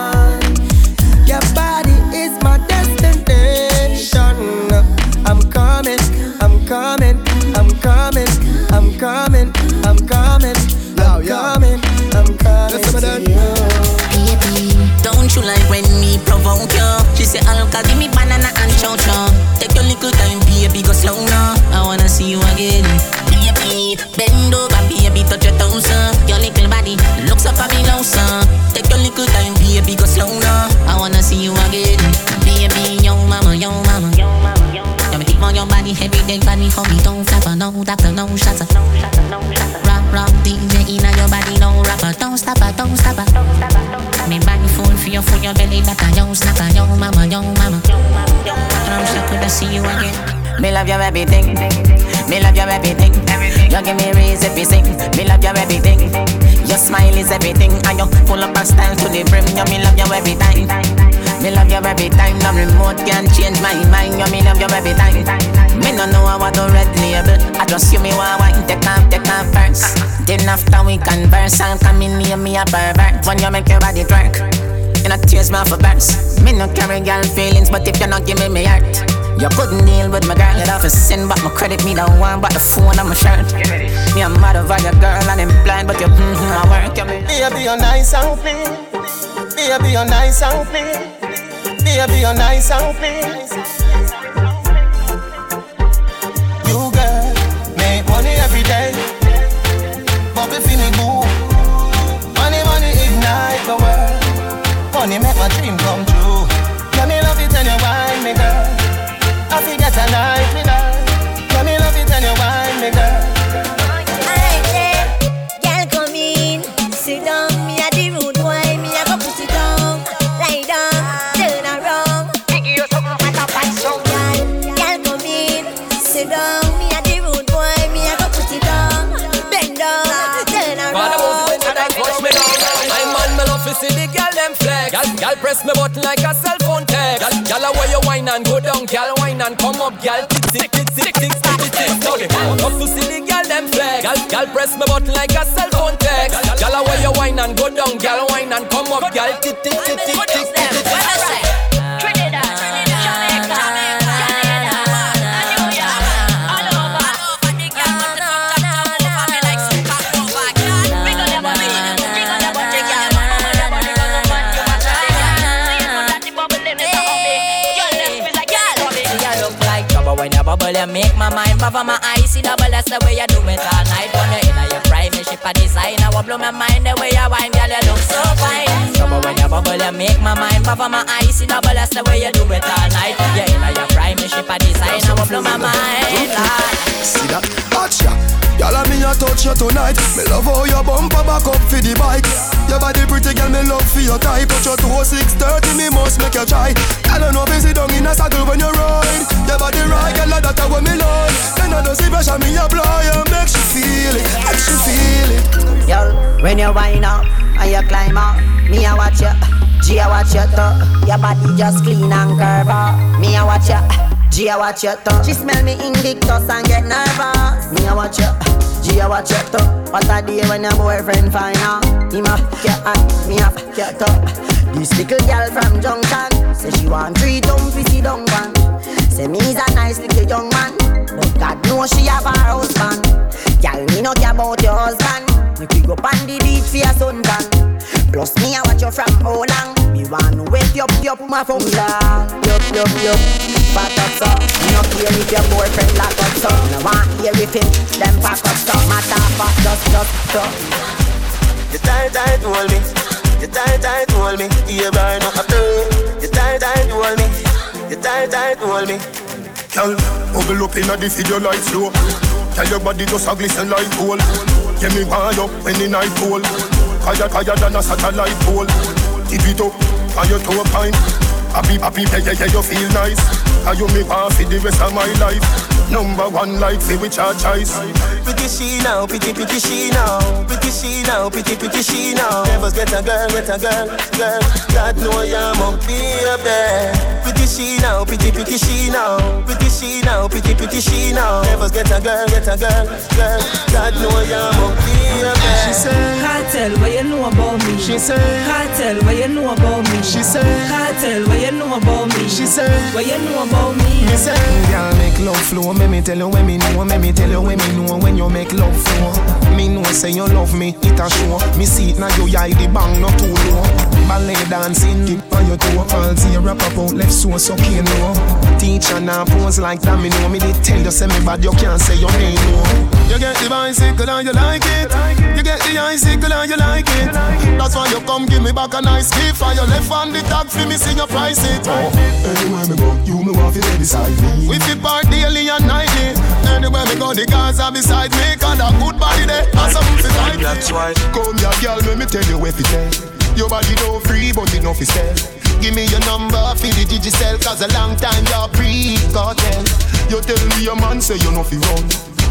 Coming to. Baby, don't you like when me provoke you? She say, Alka, give me banana and chow chow. Take your little time, baby, go slow now. I wanna see you again. Baby, bend over baby, touch your toes, uh. Your little body looks up at me now, son. Take your little time, baby, go slow now. I wanna see you again, baby. Yo, mama, yo, mama, yo, mama, yo. Mama. Keep on your body, every day, body for me, don't flap, no doctor, no shots, no shots, no shots. Rock, DJ, inna your body, no rapper, don't stop, don't stop, don't stop. Me body full for your, for your belly, that I yo, snapper, yo, mama, yo, mama, I'm sure could I see you again. Me love your everything. Me love your everything. You give me reason to sing. Me love your everything. Your smile is everything. And you full up of style to the brim. You me love you every time. Me love you every time. No remote can change my mind. You me love you every time. Me no know what the red label. I just you me want wine. Take off, take off first. Then after we converse, I'll come in near me a pervert. When you make your body twerk. You know tears off a burst. Me no carry girl feelings, but if you not give me me heart. You couldn't deal with my girl, get off a sin, but my credit me don't want, but the phone on my shirt. Me a mad over your girl and I'm blind, but you mm-hmm, I work. Baby, you're nice and clean. Baby, you're nice and clean. Baby, you're nice and clean. You girl, make money every day. Bobby feeling good. Money, money ignite the world. Money make my dream come true. Let me love it and you wine me, girl. I forget a night girl press me button like a cell phone text. Girl, girl, where you wine and go down, girl wine and come up, girl. Tick tick tick tick tick tick tick. Slowly, love to see the girl them flex. Girl, girl press me button like a cell phone text. Girl, where you wine and go down, girl wine and come up, girl. Mind bubble my eyes. See double, that's the way you do it all night. When you're in your prime, ship a design. I will blow my mind the way you wine, when you bubble, you make my mind bubble my eyes. See double, that's the way you do it all night. You're in your prime, you ship a design. I will blow my mind. See that? Watch ya. Girl, I me a touch you tonight. Me love how your bumper back up for the bike. Your body pretty, girl, me love for your type. Touch your toe oh six thirty, me must make you try. Girl, I know busy down in a saddle when you ride. Your body right, girl, that's what me love. Then I don't see pressure, me apply and make she feel it, make she feel it. Girl, when you wind up and you climb up, me a watch you. G a watch you too. Your body just clean and curve up. Me a watch you. G a watch you too. She smell me Invictus and get nervous. Me a watch you. G a watch you too. What a day when your boyfriend find out. Him a get and me a get too. This little girl from Junction say she want three dumb fizzy dung one. Say me's a nice little young man, but God knows she have her husband. Girl, me no care about your husband. Make we go on the beach for your suntan. Plus me I watch you from how long. Me want to wake you up, up my phone down. Yup, yup, yup. Back up so. Me no care if your boyfriend lock up so. Me no want hear if him them pack up so. Matter for just, just so. You tight, tight, hold me. You tight, tight, hold me. You burn up. You tight, tight, hold me. You tight, tight, hold me. Girl, bubble up inna the video light slow. Tell your body just a glisten like gold. Give me one up when the night cold. Higher, higher than a satellite pole. Tip it up, and your toe pine. Happy, happy, yeah, yeah, yeah, you feel nice. How you me want for the rest of my life. Number one like for which I choice. Pretty she now, pretty, pretty she now. Pretty she now, pretty, pretty she now. Never get a girl, get a girl, girl. God know you're my baby. Pretty she now, pretty, pretty she now. Pretty she now, pretty, pretty she now. Never get a girl, get a girl, girl. God know you're my baby. She said, Kartel, what you know about me? She said, Kartel, what you know about me? She said, Kartel, what you know about me? She said, what you know about me? Me say, girl, make love flow. Make me tell you when me know. Make me tell you when me know when you make love flow. Me know say you love me, it a show. Me see it now you eye the bang not too low. Ballet dancing, dip on your toe. All see you rap about left so so can't know. Teacher now pose like that. Me know me did tell you say me bad. You can't say your name no. You get the bicycle and you like it. You get the icicle and you like it. That's why you come give me back a nice gift. For your left on the tag for me see you price it. Oh. Anywhere me go, you me want to beside me. We fit part daily and nightly. Anywhere me go, the guys are beside me. Cause a good body there, and something to fight. That's why. Come here, girl, let me tell you where to everything. Your body no free, but enough is sell. Give me your number for the digicel, cause a long time you're pre-cartel. You tell me your man say you know fi run.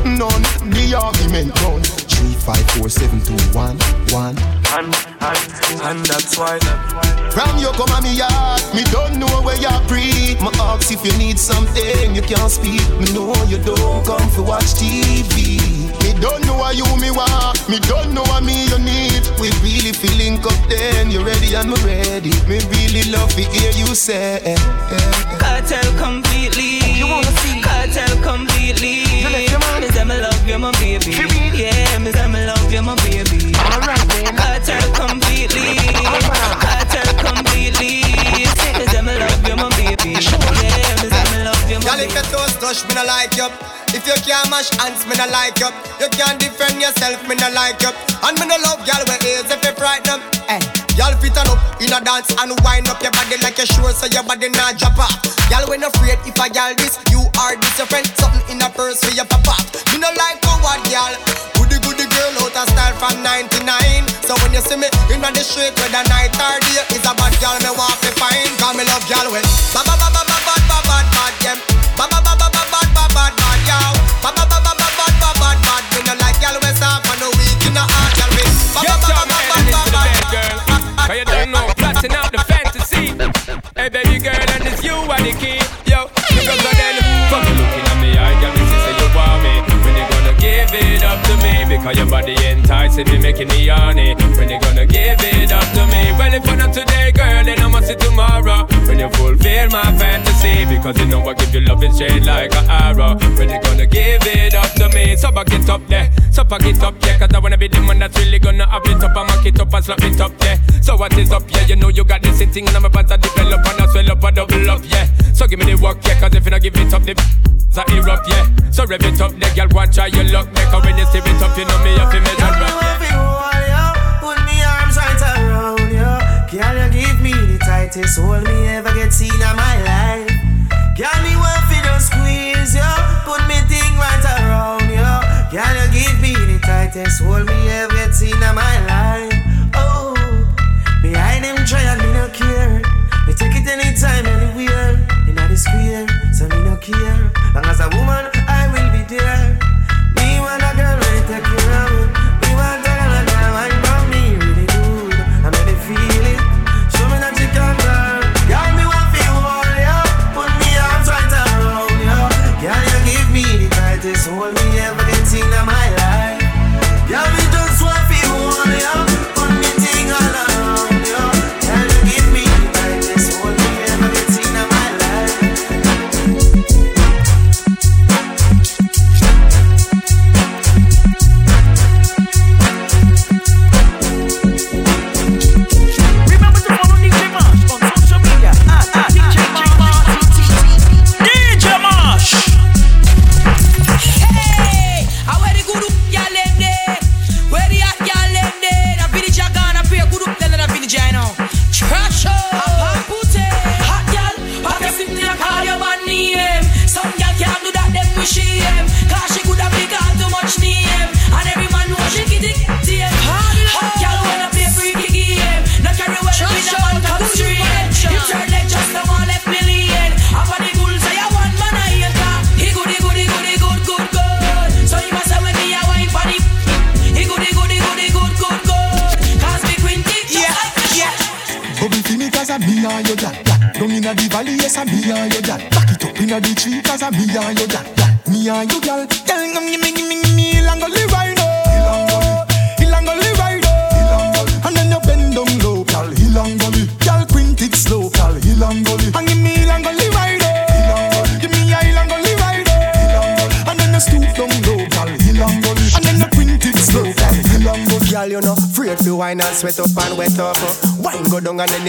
None, the argument done. Three, five, four, seven, two, one, one. And, and, and that's why. From you come at me yard, me don't know where you're pre. My ask if you need something, you can't speak. Me know you don't come for watch TV. Me don't know why you me want, me don't know what me you need. We really feeling up then, you ready and me ready. Me really love to hear you say. eh, eh, eh. Kartel completely. You wanna see? Kartel completely. You left your man? Me say me love you, my baby. For real? Yeah, me say me love you, my baby. Alright then. Kartel completely. Love you, my Girl, if you toast touch, me no like you. If you can't mash hands, me no like you. You can't defend yourself, me no like you. And me no love girl with ears if you frighten them. Hey, girl fit on up in a dance and wind up your body like you sure so your body not drop off. Girl, when afraid if I girl this, you are this your friend. Something in a purse for your papa. Me no like coward girl. Goody goody girl out of style from 99. So when you see me in the street whether night or day, is a bad girl me want to find. Cause me love girl with ba ba ba ba ba ba ba bad bad bad bad bad bad bad bad bad you don't know, plotting out the fantasy. Hey baby girl, and it's you are the key. Because your body enticing me, making me horny. When you gonna give it up to me? Well, if not today, girl, then I'ma see tomorrow. When you fulfill my fantasy, because you know I give you love and shade like an arrow. When you gonna give it up to me? So back it up there, so back it up, yeah. Cause I wanna be the one that's really gonna up it up and mark it up and slap it up, yeah. So what is up, yeah? You know you got this thing and I'm about to develop and I swell up and double up, yeah. So give me the work, yeah. Cause if you don't give it up, the So erupt, yeah. So rev it up, the girl, watch how you look. Make her when you see it up, you know me, you feel me, me want fi hold ya, put me arms right around ya. Girl, you give me the tightest hold me ever get seen in my life. Girl, me want fi just squeeze ya, put me thing right around ya. Girl, you give me the tightest hold me ever get seen in my life.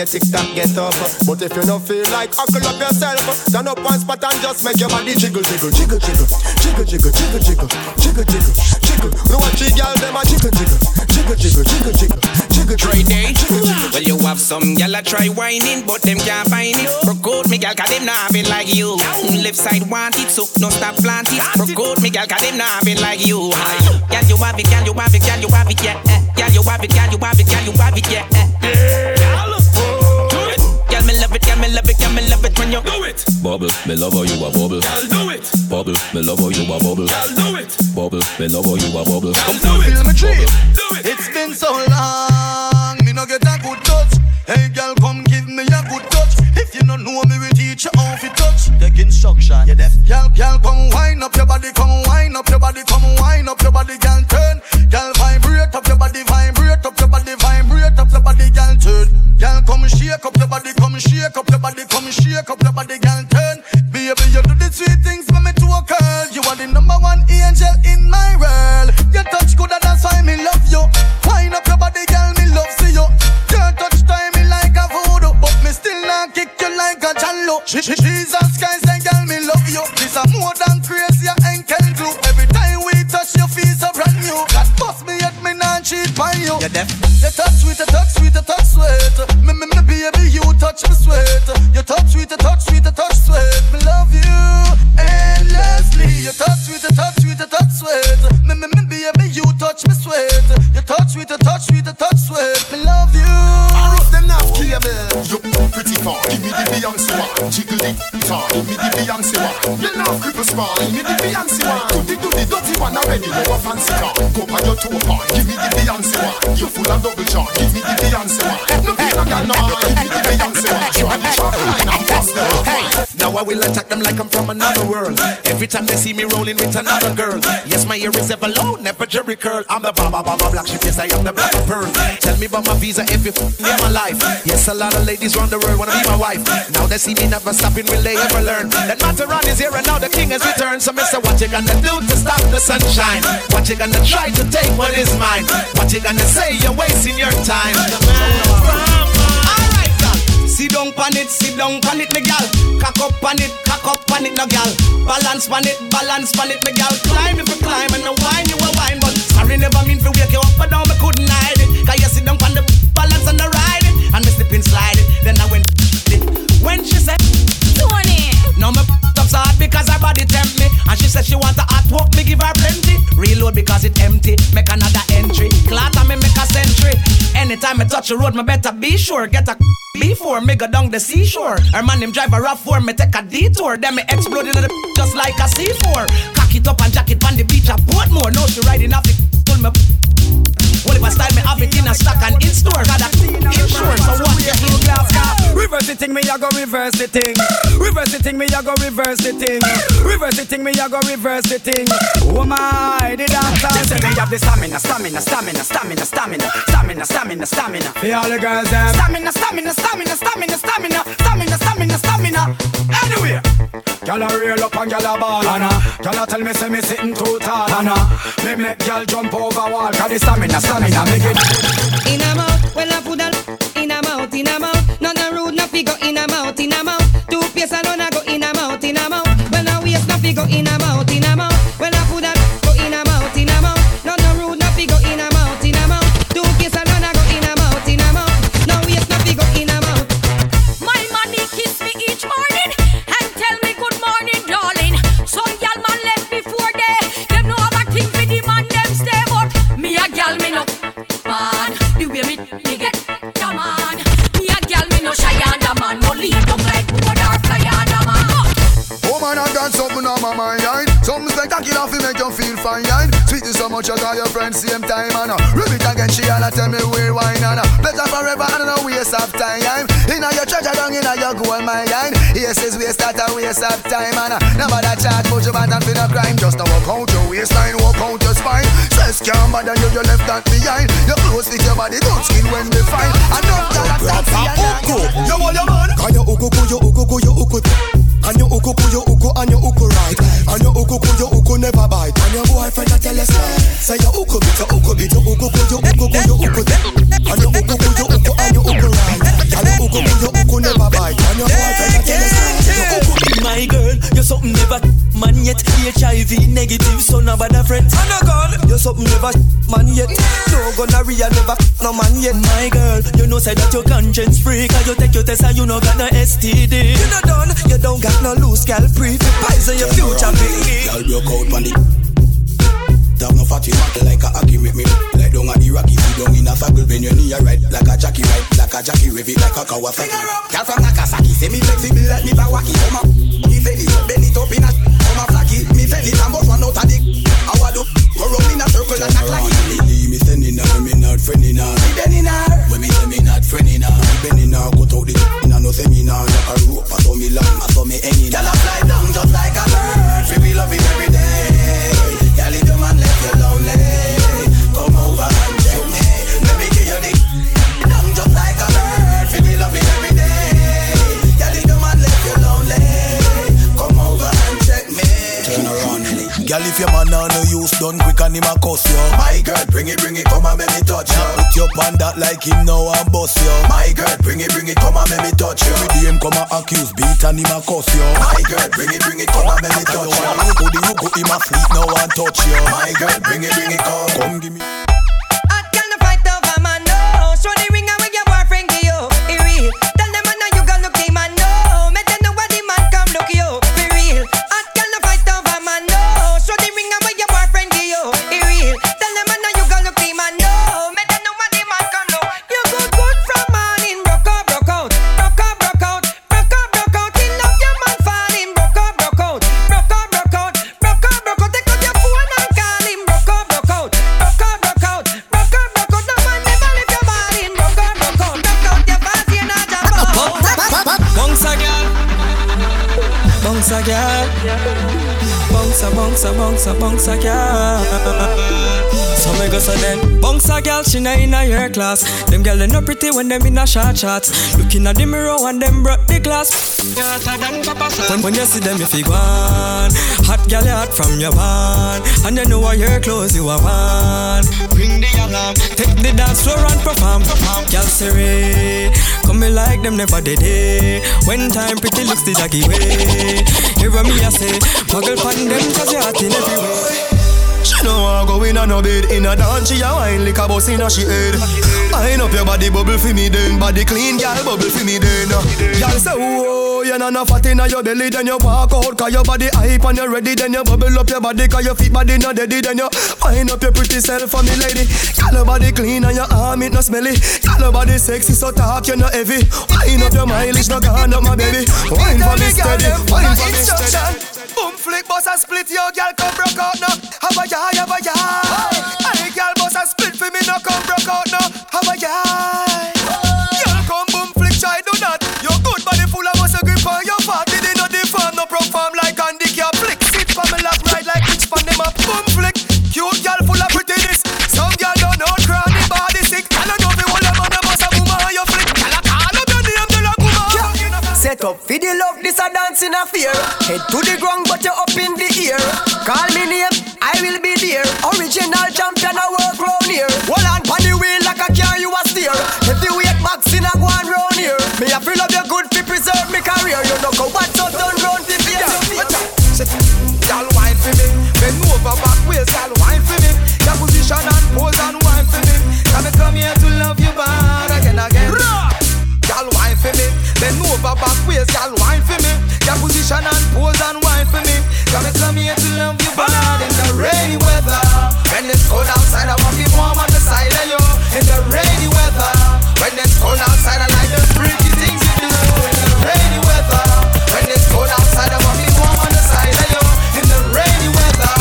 Tick tock get up. But if you don't feel like huckle up yourself, stand up one spot and just make your body jiggle, jiggle, jiggle, jiggle, jiggle, jiggle, jiggle, jiggle, jiggle, jiggle, jiggle. No watch the girl them a jiggle, jiggle, jiggle, jiggle, jiggle, jiggle, jiggle. Try day. Well, you have some gal a try whining, but them can't find it. Broke out me gal, cause them not have like you. Left side want it, so no stop plant it. Broke out me gal, cause them not have like you. Gal, you have it, gal, you have it, gal, you have it, yeah. eh. Gal, you have it, gal, you have it, gal, you have it, yeah. Love it, gal, me love it, gal, me love it when you do it. Bubble, me love how you a bubble. Gal, do it. Bubble, me love how you a bubble. Gal, do it. Bubble, me love how you a bubble. Gal, do Fulfill it. my dream. Do it. It's been so long, me no get a good touch. Hey girl, come give me a good touch. If you don't know me, we teach you how to touch. Take instruction. You deaf. Girl, girl, come wind up your body, come wind up your body, come wind up your body, girl, turn. Girl, vibrate up your body, vibrate up your body, vibrate up your body, girl, turn. Girl, come shake up your body, come shake up your body, come shake up your body, another world. Every time they see me rolling with another girl. Yes, my ear is ever low, never jerry curl. I'm the baba baba black sheep, yes, I am the black pearl. Tell me about my visa if you near my life. Yes, a lot of ladies round the world wanna be my wife. Now they see me never stopping, will they ever learn? That Mataran is here and now the king has returned. So, Mister, what you gonna do to stop the sunshine? What you gonna try to take what is mine? What you gonna say? You're wasting your time. Sit down pan it, sit down pan it, me gal. Cock up pan it, cock up pan it, no gal. Balance pan it, balance pan it, me gal. Climb if you climb and no wine you a wine, but sorry never mean to wake you up, but now me couldn't hide it. Cause you sit down pan the balance and the ride it, and me slip and slide it. Then I went it. When she said, Tony. now me up so hard because her body tempt me, and she said she want a hot walk, me give her plenty. Reload because it empty, make another entry. And me century. Anytime I touch the road, me better be sure get a before me go down the seashore. Her man him drive a rough for me take a detour. Then me explode in the just like a C4. Cock it up and jack it on the beach. Put more. No, she riding off the pull me. Well, if I style me have it in a stock and in store. Got that insurance. So what you feel glass car? Reverse the thing, me I go reverse the thing. Reverse the thing, me I go reverse the thing. Reverse the thing, me I go reverse the thing. Oh my, the dancer. They say me have the stamina, stamina, stamina, stamina, stamina, stamina, stamina, stamina. For all the girls them. Stamina, stamina, stamina, stamina, stamina, stamina, stamina, stamina. Anyway. Gyal a real up and gyal a ball Anna Gyal a tell me say me sitting too tall Anna Me make gyal jump over wall Cause the stamina, stamina make it In a mouth, well I put a in a mouth, in a mouth. None a rude, no figure in a mouth, in a mouth. Two piece alone I go in a mouth, in a mouth. Well I waste no figure in a mouth, in a mouth. My mind. Something spectacular to make you feel fine. Sweet is so much, I got your friends same time. And rub it again, she and tell me where wine. And better forever, and no waste of time. Inna your treasure down, inna your gold mine. Here says waste that a waste of time. And never that chat, put your band and feel a crime. Just to walk out your waistline, walk out your spine. Says can't bother you, you left that behind. Your clothes fit your body, good skin when they fine. No girl a sexy and You want your man? Can you uku, you uku, you uku. And your uku, you uku, and your uku right. And your uku, your uku never bite. And your boyfriend a tell you say, say your uku bit, your uku bit, your uku, your uku, your uku. And your uku, your uku, and your uku right. And your uku, your uku never bite. And your boyfriend a tell you say, your uku My girl, you're something never man yet. HIV negative, so no bother friend. And a girl, you're something never man yet. No gonorrhea never no man yet. My girl, you know say that your conscience free. Cause you take your test and you no got no STD. You not done, you don't got no loose gal pre. Poison your future baby. Girl broke out on the Have no fatty matter like a hockey make me. Like down at the rocky Sit down in a faggle When you knee ride Like a jockey ride Like a jockey Rev it like a Kawasaki Girl from Nagasaki Say me flexible like me Bawaki Come up Me bend it up Bend it up in a Come a flaky. Me fell it and bust one out of the I want to Go round in a circle and act like it Me sending her Me not friending her Me bending her When me say me not friending her Me bending her Cut out the In a no seminar Like a rope I saw me long I saw me hanging. Girl I fly down just like a bird. Feel me love it every day Girl, if your man on no use, done quick and him a cuss you. My girl, bring it, bring it, come and make me touch you. Put your on that like him now and bust you. My girl, bring it, bring it, come and make me touch you. Every day him come and accuse, beat and him a cuss you. My girl, bring it, bring it, come and make me touch you. You go the you go him a sleep now and touch you. My girl, bring it, bring it, come. Come give me. Bounce a bounce a bounce a girl. So me go so then Bounce a girl, she not in a your class. Them girl they not pretty when them in a short shots Looking at the mirror and them broke the glass when, when you see them, if you go on Hot gal, hot from your van. And you know what your clothes you are on. Bring the young. Take the dance floor and perform. Gal, Siri. Come me like them never did. When time pretty looks the doggy way. Hear me I say, muggle pan them cause you're hot in every way. She know I go in a no bed In a dance she a wine like a bus in a she head Wind up your body bubble for me then Body clean girl bubble for me then uh. Girl say oh you know no fat in your belly Then you walk out cause your body hype and you ready Then you bubble up your body cause your feet body not deady Then you wind up your pretty self for me lady. Girl your body clean and your arm it no smelly. Girl your body sexy so talk you no heavy. Wind up your mileage no gone up my baby. Wine for me steady Wine for me steady. Boom flick boss a split your girl come broke out now. Have a yah have a yah. Hey. Girl boss a split for me no come broke out now How a Girl Set up for the love, this a dance in a fear. Head to the ground, but you're up in the air. Call me name, I will be there. Original champion, I work round here. Hold on, pon the wheel over back waist, y'all wine for me. Your position and pose and wine for me. Come me come here to love you bad in the rainy weather. When it's cold outside, I want to be warm on the side of you. In the rainy weather, when it's cold outside, I like the freaky things you do. In the rainy weather, when it's cold outside, I want to be warm on the side of you. In the rainy weather,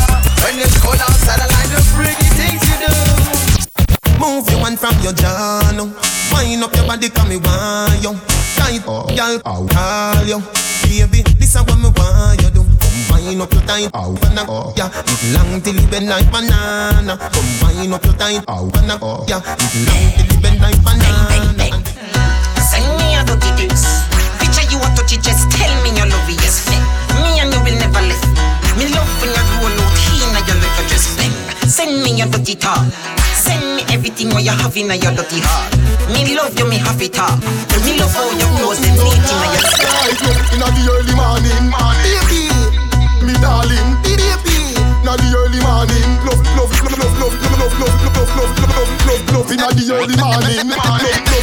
when it's cold outside, I like the freaky things you do. Move your hand from your now. Wind up your body, come me want you. Tight, girl, I'll call you. Baby, this is what me want you do. Come wind up your tight, oh, wanna go, yeah. It long till it bend like banana. Come wind up your tight, oh, wanna go, yeah. It long till it bend like banana. Send me a dirty dicks. Picture you a touch it, just tell me you love it, yes. Me and you will never left. Me love when you roll out here, now you never just fling. Send me your dirty talk. Send me everything what you have in your dirty heart. Me love you, me have it all. Me love how you close them neat in your In the early morning, baby, me darling, baby. In the early morning, love, love, love, love, love, love, love, love, love, love, love, love, love. In the early morning, love,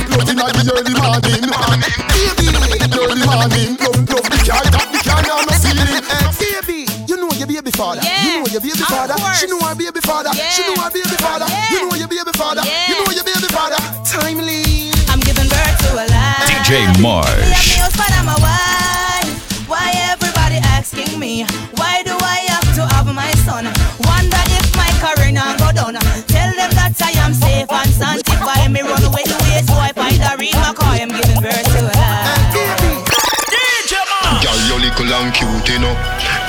love, love. In the early morning, baby. Early morning, love, love. The car, the car, now no ceiling. Baby, you know your baby father. You know your baby father. She know her baby father. She know her baby father. You know your baby father. You know your baby father. Timely. I'm giving birth to a life. DJ Marsh. Why everybody asking me? Why do I have to have my son? Wonder if my career now go down. Tell them that I am safe and sanctified. Girl, and cute, you know.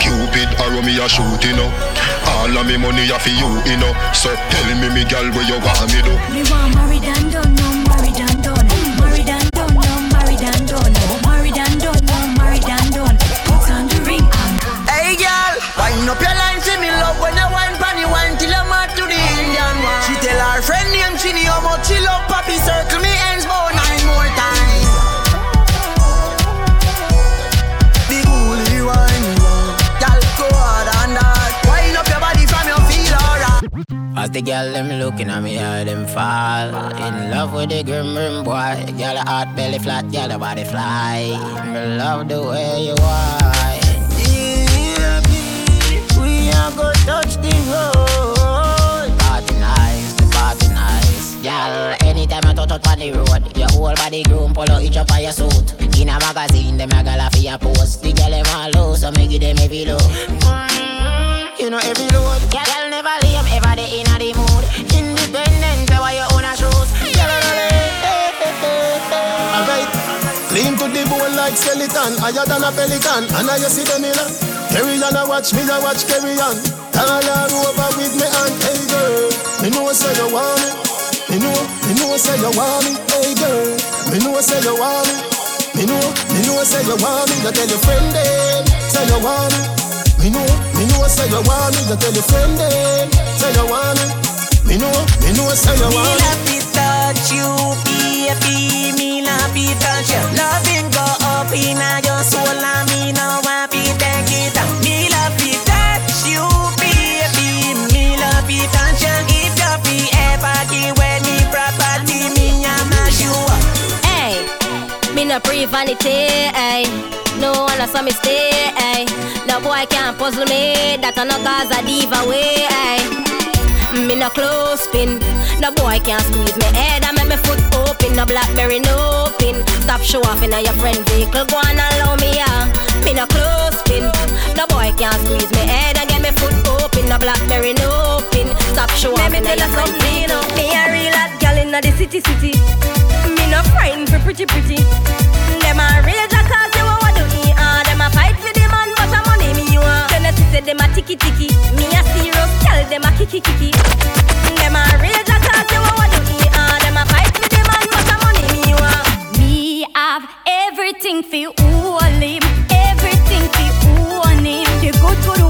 Cupid arrow me a shoot, you know. All of me money a for you, you know. So tell me, me girl, where you want me do? Me want married and done, no married and done. Married and done, no married and done. Married and done, no married and done. Put on the ring and Hey girl, wind up your line, see me love when you wine pan you wine till I'm out to the Indian one. She tell her friend named Chini how much she love Papi circle As the girl them looking at me, how them fall. In love with the grim grim boy Girl, a hot belly flat, girl, a body fly. Me love the way you are We are go touch the road. Party nice, party nice. Girl, anytime I touch up on the road Your whole body groom, pull out each up on your suit. In a magazine, them a gal for your post. The girl them all low, so me give them every low You know every load Girl I'll never lame, ever they in the mood Independent, say why you own shoes Girl, Alright. Clean to the bone like skeleton, higher than a pelican. And I see them in a carry on, I watch me, I watch carry on. All over with me and hey girl, me know say you want me. Me know, me know say you want me. Hey girl, me know say you want me. Me know, me know say you want me. You tell your friend them say you want me. Me know, me know say you want me, you tell your friend them. Say you want me. Me know, me know, say you want me. Me love to touch you, baby. Me love to touch you. Loving go up in your soul, and me know want to take it out. Me love to touch you, baby. Me love to touch you. If you feel ever give away me property, me I'm a you. Hey, me no pre vanity, hey. No one saw me stay, hey. No boy can't puzzle me, that I no cause a diva way. Me no close spin, no boy can't squeeze me head and make me foot open, no blackberry no pin. Stop show off in your friend vehicle, go on allow me, yeah. Me no close spin, no boy can't squeeze me head and get me foot open, no blackberry no pin. Stop show off in your friend vehicle. Me a real hot gal inna the city city. Me no frightened for pretty pretty. Them a rage a cause they want do me ah. Them a fight for want. They say them a. Me a serious gal them a kiki kiki. Them a rage a cause they want me ah. Them a fight for the man but a money me want. Me have everything for all him. Everything for own him. The good good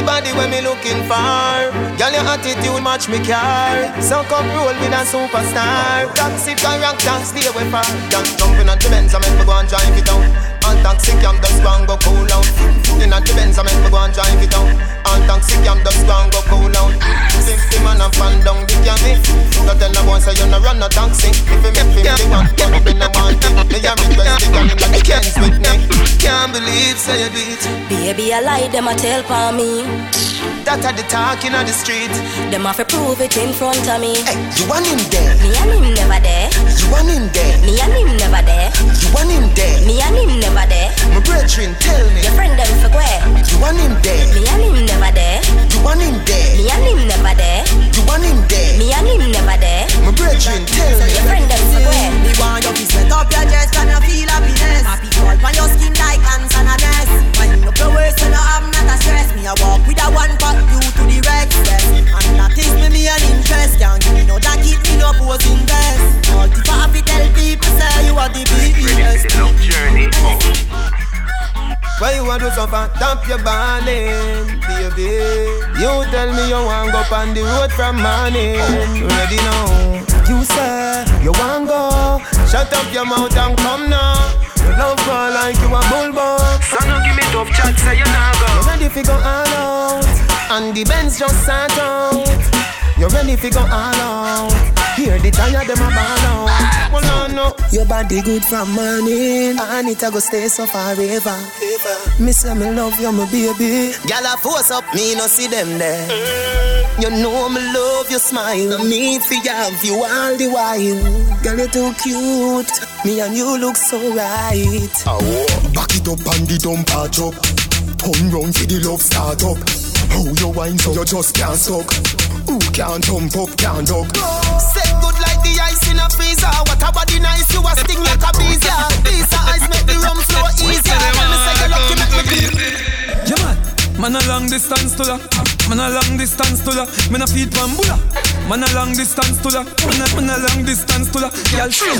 the body when me looking for. Girl, your attitude match me car. So come roll with a superstar. Taxi character, stay away far. Don't jump in the Benz, I make me go and drive it out. On taxi cam, just go and go cool out. In the Benz, I make me go and drive it out. On taxi cam, just go and go cool out. Fifty man and fan down the cammy. Go tell the boy say you no run no taxi. If you make me the one, get me no want it. Me a request the gun like the Kens with me. Can't believe say you do it. Baby, I lie, them a tell for me. That are the talking on the street. Them have to prove it in front of me. Hey, you want him there? Me and him never there. You want him there? Me and him never there. You want him there? Me and him never there. My brethren, tell me. Your friend them for where? You want him there? Me and him never there. You want him there? Me and him want to suffer? Dump your balling, baby. You tell me you want go on the road from morning. Ready now? You say you want go. Shut up your mouth and come now. Your love go like you a bulldog. So no give me tough chat, say you nah go. You ready fi go all out? And the Benz just sat out. You ready fi go all out? Hear the tire them a ball out. Well, no, no. Your body good from morning, and it a go stay so forever. Me say me love you, my baby. Gyal a force up, me no see them there. Eh. You know me love your smile. me need have you all the while. Girl, you too cute. Me and you look so right. Oh, Back it up and the dump patch up. Turn round for the love start up. How you wine so you just can't suck. Who can't jump up, can't duck. Set freezer. What a body nice, you a sting like a bees, yeah. These are ice make the rum flow easier. Tell me say you lucky, make me feel. Yeah, man. Man a long distance to la Man a long distance to la Man a feed bambula Man a long distance to la Man a, man a long distance to la Y'all show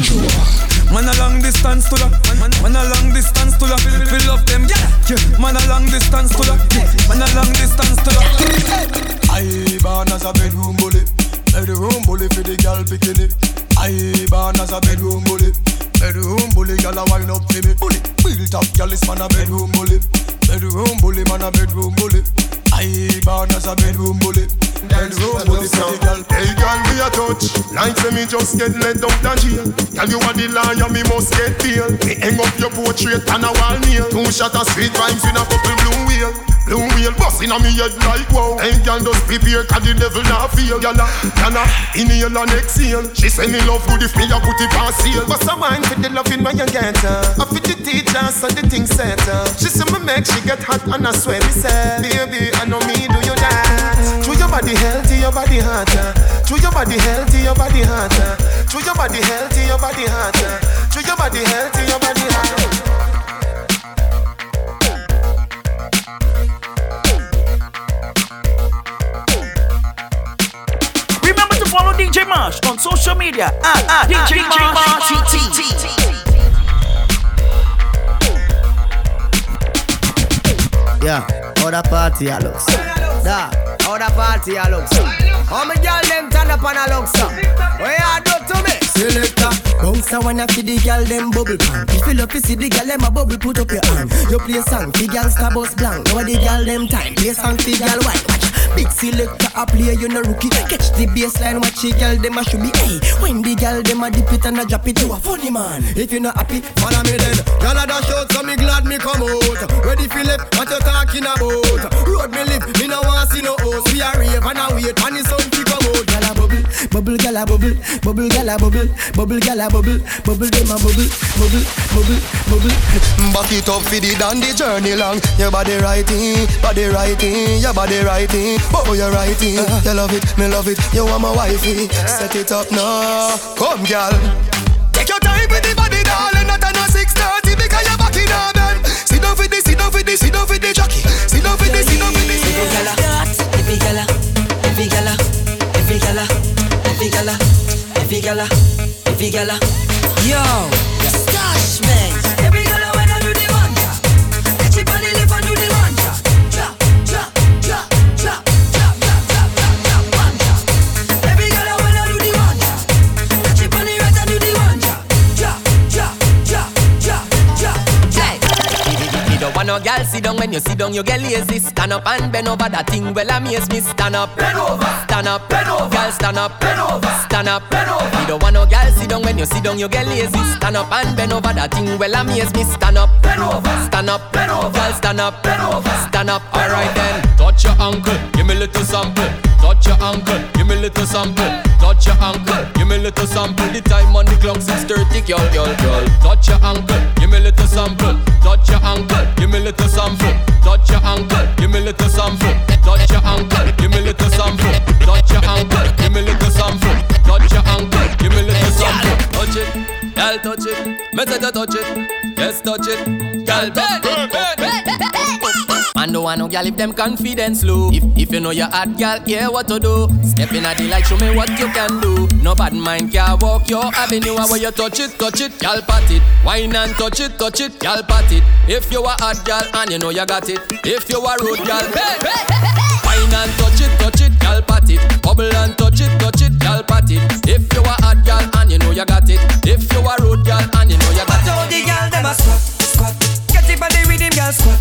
Man a long distance to la Man, man a long distance to la Fill up them yeah. yeah. Man a long distance to la yeah. Man a long distance to la I born as a bedroom bully Bedroom bully for the girl bikini. I born as a bedroom bully. Bedroom bully, girl a wine up for me Bully, built up, girl is man a bedroom bully. Bedroom bully, man a bedroom bully. I born as a bedroom bully. Bedroom bully for the girl. Hey girl, we a touch. Like say me just get let out the jail. Girl, you are the liar, me must get bail. Me hang up your portrait and a wall nail. Two shot of sweet rhymes in a couple blue wheel Blue wheel bust in a me head like wow. Hey girl, just prepare cause the devil not feel Girl, girl, inhale and exhale. She say me love good if me a put it on sale. What's a wine for the loving when you get her? I fit the teacher so the thing set her. She say me make she get hot and I swear me say Baby, I know me do you that. Through your body healthy, your body hotter. Through your body healthy, your body hotter. Through your body healthy, your body hotter. Through your body healthy, your body hotter Marsh on social media ah, ah, ah, at, at DJ, DJ Marsh. Yeah, how the party a looks. Da, how the party a looks. How me girl them turn up and a looks. What you do to me? Selector, bounce a wanna see the girl them bubble pan. If you love to see the girl them a bubble, put up your hand. You play a song, the girl star bus blank. Now the girl them time, play song, the girl white. Watch, big selector a play, you no rookie. Catch the baseline, watch the girl them a should be. Hey, when the girl them a dip it and a drop it, you a funny man. If you not happy, follow me then. Girl a dash out, so me glad me come out. Ready left, what you talking about? A bubble, bubble, girl a bubble, bubble, girl a bubble, bubble, them a bubble, bubble, bubble, bubble. Back it up for the down the journey long. Your body righting, body righting, your body righting. Oh, you're righting. Uh-huh. You love it, me love it. You want my wifey. Set it up now. Come, girl. Take your time with the body, darling. Not a no six thirty because you're back in bed. Sit down for the, sit down for the, sit down for the jockey. Sit down for the, sit down for the. Every gala, every gala, every gala. Yo, no girl sit down when you sit down, you get lazy. Stand up and bend over that thing. Well, amaze me. Stand up, bend over, stand up, bend over. Girl, stand up, bend over, stand up, bend over. You don't want no girl sit down when you sit down, you get lazy. Stand up and bend over that thing. Well, amaze me. Stand up, bend over, stand up, bend over. Girl, stand up, bend over, stand up. Alright then, touch your ankle, give me a little sample. Touch your ankle, give me little sample. Touch your ankle, give me little sample. The time on the clock 6:30, girl, girl, girl. Touch your ankle, give me little sample. Touch your ankle, give me little sample. Touch your ankle, give me little sample. Touch your ankle, give me little sample. Touch your ankle, give me little sample. Touch your ankle, give me little sample. Touch it, girl, touch it. Me say to touch it, yes, touch it, girl, touch it. Want no girl if them confidence low. If if you know your hot girl, care what to do. Step in at the light, show me what you can do. No bad mind can walk your avenue. When you touch it, touch it, girl pat it. Wine and touch it, touch it, girl pat it. If you a hot girl and you know you got it. If you a road girl, hey, hey, hey, wine and touch it, touch it, girl pat it. Bubble and touch it, touch it, girl pat it. If you a hot girl and you know you got it. If you a road girl and you know you got Watch out it. the girl them a squat, squat. Get it by the rhythm, girl squat,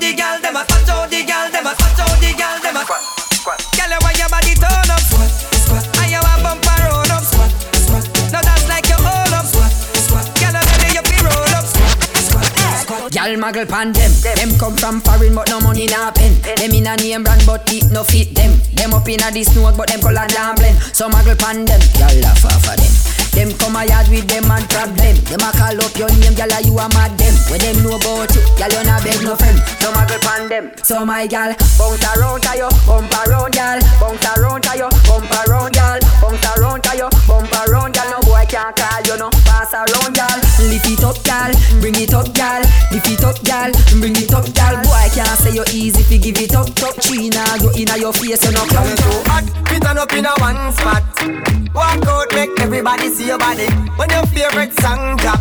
the girl them a, watch out the girl them a, watch out the girl them a squat, squat. Girl, you want your body turn up, squat, squat. And you want bumper roll up, squat, squat. Now that's like you hold up, squat, squat. Girl, you ready you be roll up, squat, squat, squat. Y'all muggle pan them. Them come from foreign but no money na pen. Them in a name brand but it no fit them. Them up in a this snow but them color damn blend. So muggle pan them. Y'all laugh off of them. Them come a yard with them and problem. Them a call up your name, gyal, you a mad them. When them know about you, gyal, you not beg no friend. So muggle pan them. So my gyal, bounce around to you, bump around, gyal, bounce around to you, bump around, gyal, bounce around to you, bump around, it up, gyal, bring it up, gyal, lift it up, gyal, bring it up, gyal. Boy can't say you easy if you give it up, top China, you inna your face, you no come so hot, fit on up in a one spot. Walk out, make everybody see your body. When your favorite song drop,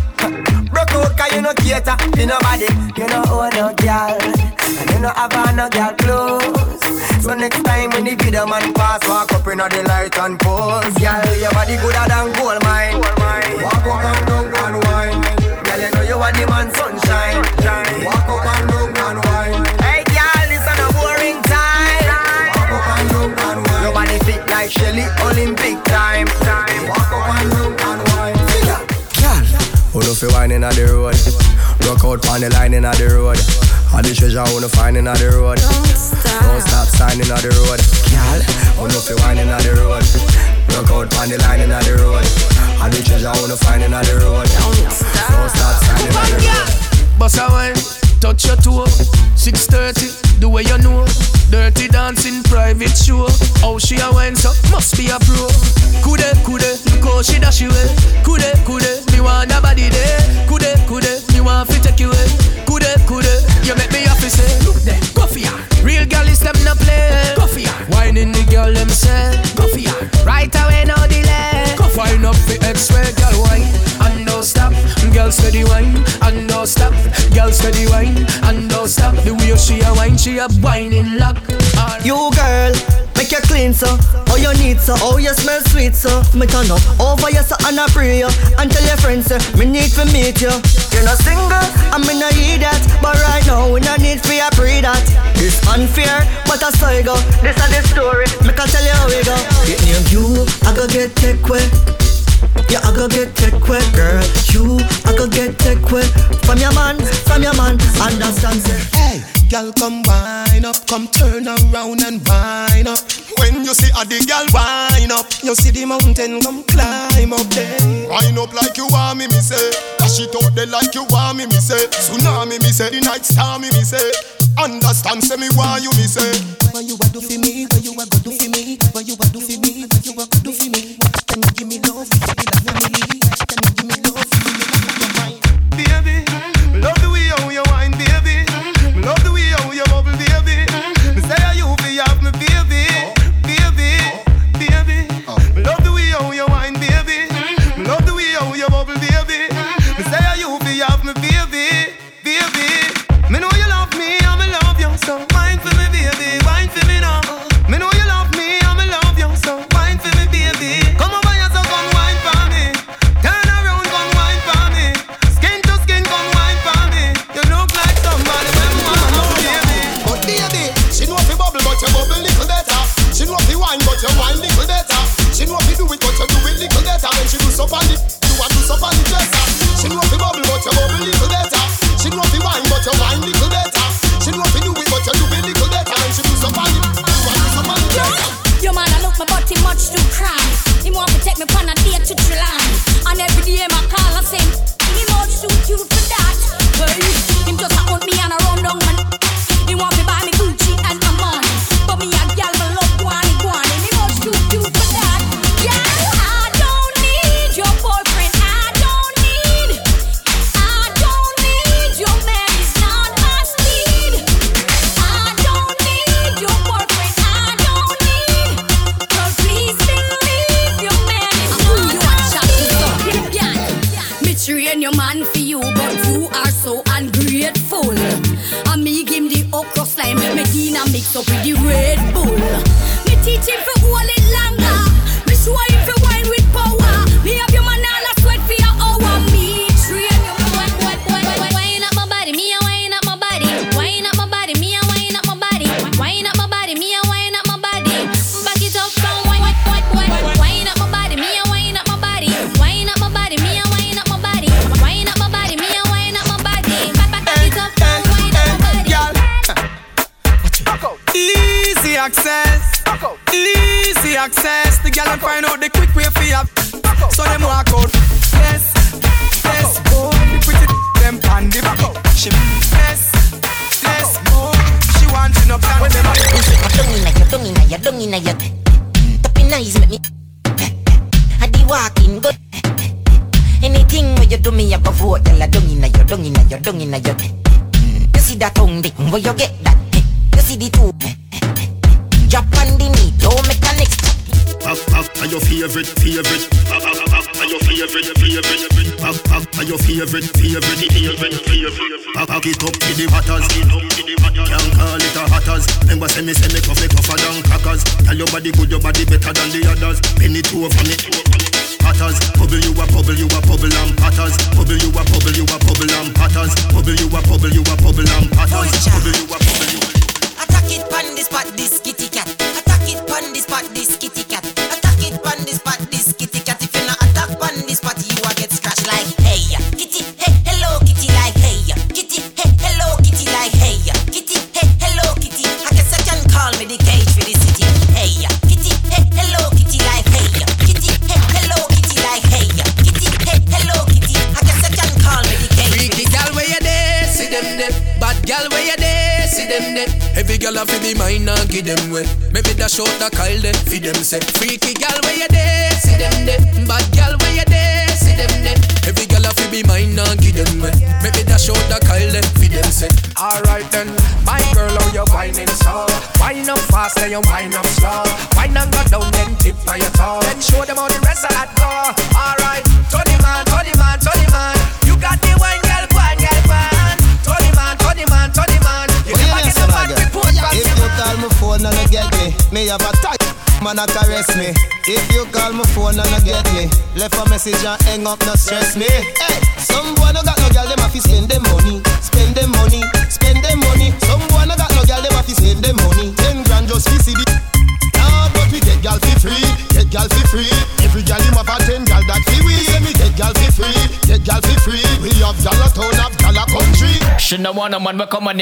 broke out 'cause you no cater to nobody. You know own no girl, and you no have no girl clothes. So next time when the video man pass, walk up inna the light and pose. Girl, your body gooder than gold mine. Sunshine. Walk up and down and wine. Hey, girl, this is a boring time. Walk up and down and wine. Your fit like Shelly Olympic time. Walk up and down and wine. Girl, who no fi wine inna the road? Rock out on the line inna the road. All the treasure who no find inna the road. Don't stop signing inna the road. Girl, who no fi wine inna the road? Rock out on the line inna the road. All the treasure who no find inna the road. Don't stop signing inna the road. Bust a wine, touch your toe. 6:30, the way you know. Dirty dancing, private show. How she a wine so must be a pro. Coulda, coulda, look she dash away. Coulda, eh. coulda, me want a body there. Coulda, coulda, me want fi take you eh. away. Coulda, coulda, you make me happy say, look there, go for ya. Real girl is them no play. Go for ya. Whining the girl them say, go for ya. Right away, no delay. Go find up the X-ray girl wine and no stop. Girl steady wine and no stop. Girl steady wine and no stop. The way she a wine, she a whining luck. Right. You girl, make you clean so. Oh you need so. Oh you smell sweet so. Me turn up over you so and I pray you. And tell your friends so. Me need to meet you. You're not single, I me in need hear that. But right now we not need for you pray that. It's unfair, but I saw you go. This is the story. Me can tell you how we go. Get near you, I go get take away. Yeah, I go get tech quick, girl. You, I go get tech quick from your man, from your man. Understand? Say, hey, girl, come wine up, come turn around and wine up. When you see a the girl wine up, you see the mountain come climb up there. Wine up like you want me, me say. Dash it out there like you want me, me say. Tsunami, me say. The night star, me, me say. Understand, say me why you, me say. What you a do for me? What you a go do for me? What you a do for me? What you a go do for me? give me love, give me love, give me love. suffer it. You want to suffer it better. She know fi bubble, but you bubble little better. She know fi wine, but you wine little better. She know fi do it, but you do little better. She do suffer it. You want to suffer it better. Yo man, I look my body much too cry. He want to take me pon a date to July.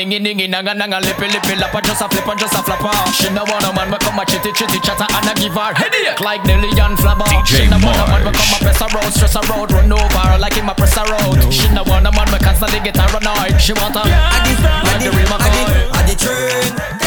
We come a ningy ningy nanga nanga lippy lippy lappa just a flip and just a flap. She no want a man we come a chitty chitty chatter and a give her headache like Nelly and Flabber. She no want a man we come a press a road, stress a road, run over like him a press a road. She no want a man we constantly get her annoyed. She want a like the real McCoy. At the turn, catch it whining,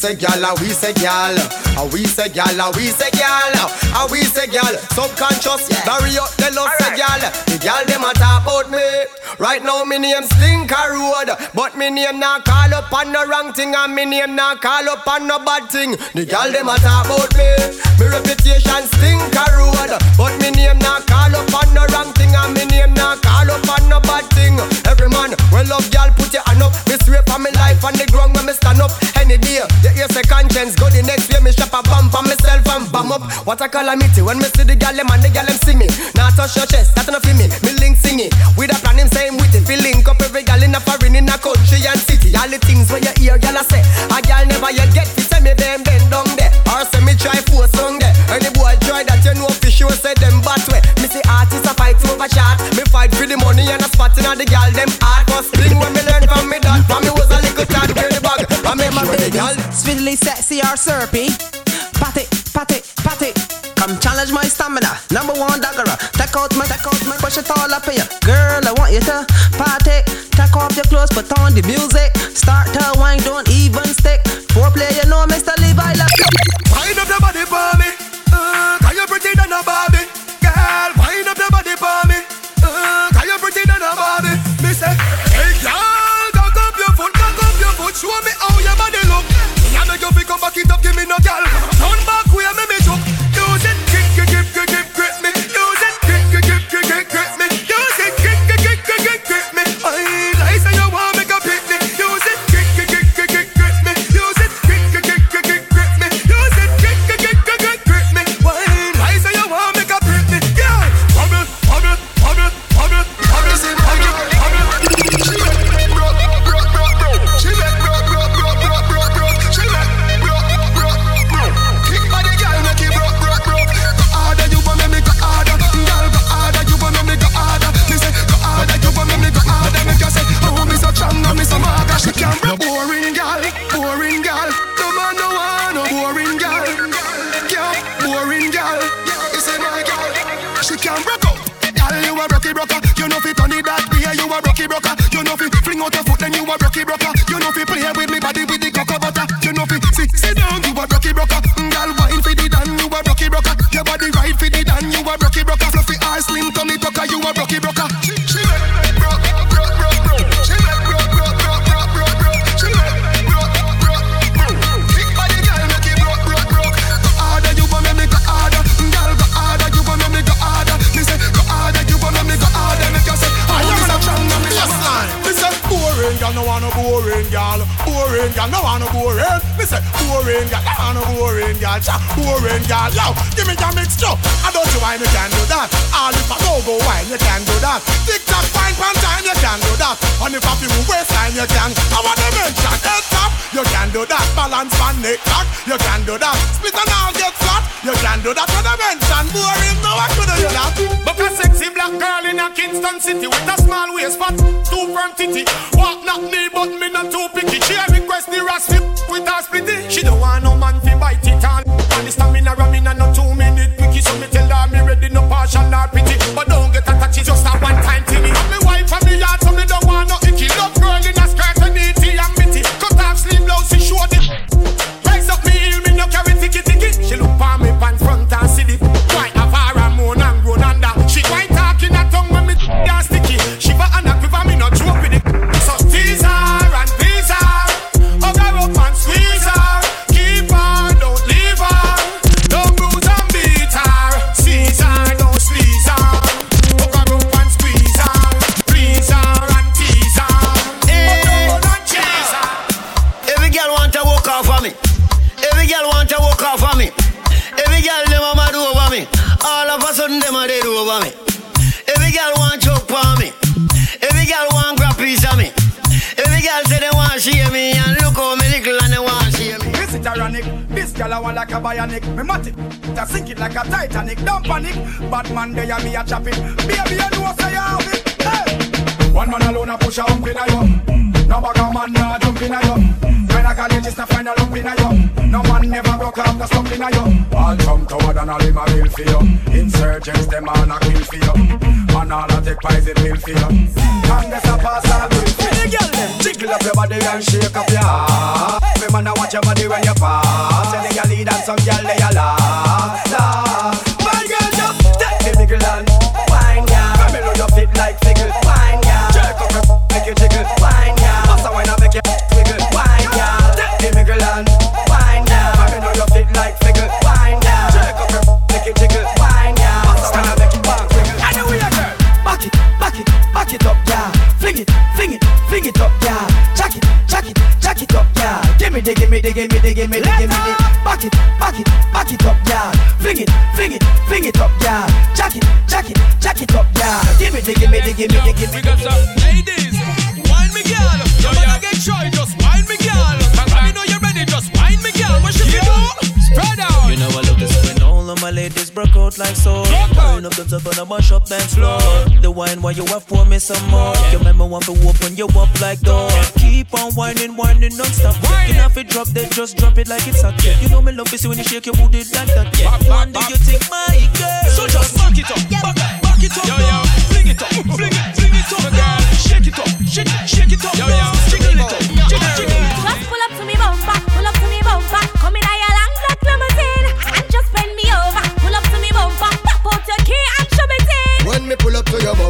say gal, and we say gal, and we say gal, and we say gal, we say gal. Subconscious, bury up the love say gal. The gal them a talk about me. Right now me name Stinker Road, but me name not call up on no wrong thing, and me name not call up on no bad thing. The gal them a talk about me. Me reputation Stinker Road, but me name not call up on no wrong thing, and me name not call up on no bad thing. Every man, well love gal, put your hand up. Me swear for me life on the ground when me stand up. Conscience go the next day. Me shop a bump on myself and bam up. What a calamity when me see the gal them and the gal them sing me. Now touch your chest, that's enough for me. Me link sing it with a plan him same with it. Feel link up every gal in a foreign in a country and city. All the things where you hear gal a say, a gal never yet get fi say me them bend down there, or say me try force on there. Any boy try that you know fi sure say them bad way. Me see artists a fight over chat. Me fight for the money and a spot in the gal them hard. First thing when me gal. Sexy or syrupy. Pat it, pat it, pat it. Come challenge my stamina. Number one dagger. Take out my, take out my, push it all up here. Girl, I want you to party. Take off your clothes, put on the music. Start to wine, don't even stick. Foreplay, boring girl. You say my girl, she can't break up. Girl, you a rocky broker. You know fi turn it that way. You a rocky broker. You know fi fling out your foot, then you a rocky broker. You know fi play with me body with the cocoa butter. You know fi sit sit down. You a rocky broker. Mm, girl, wine fi the dan. You a rocky broker. Your body right fi the dan. You a girl. No want no boring. Me say boring girl, no want no boring girl. Cha, boring girl. Yo, give me your mix too. I don't you why me can do that. All if I go go wine, you can do that. Tick tock, fine pan time, you can do that. And if I feel waistline, you can. I want to mention head top, you can do that. Balance pan neck cock, you can do that. Split and all get flat, you can do that. I mention boring, no I couldn't do that. But a sexy black girl in a Kingston city with a small waist fat, two firm titty. Walk not me, but me not too picky. Request the rasp with her splitty. She don't want no man fi bite it on. And the stamina ramming and no two minute quickie. So me tell her me ready, no partial nor pity. But don't like a bionic. Me matic, to sink it like a Titanic. Don't panic, bad man they and me a chop Baby you know say you have it hey. One man alone a push a hump in a you No a man nah jump in a you When I college is to find a lump in a you No man never broke off the stump in a you All come toward and all him a bill for you Insurgents them all a kill for you And all a take poison pill for you Congress a pass all bill for girl them jiggle up your body and shake up your ass Me man a watch your body when you pass. Tell the girl lead and some girl they a laugh, laugh. My girl just take the middle and wine girl Come me know you fit like fickle Wine girl Jerk up your make you jiggle. Wine girl Bust a wine the, give me the, give me the Back it, back it, back it up, yeah Fling it, fling it, fling it up, yeah Jack it, jack it, jack it up, yeah Give me the, give me the, give me the, give me the We got some ladies, wine me girl. Your man get shy, just wine me girl. Let me know you're ready, just wine me girl. What should you do? Spread out. You know I love this when all of my ladies broke out like so. Burn up the top and I mash up dance floor. Wine while you have for me some more. You remember want to open you up like door. Keep on whining, whining non-stop. You if it drop, then just drop it like it's hot. You know me love is when you shake your booty like that. Yeah. Day you think my girl. So just back it up, back, back it up, yo, yo. Fling it up, fling it, fling it up, girl. Shake it up, shake, it, shake it up, yo, yo. Jiggle it up,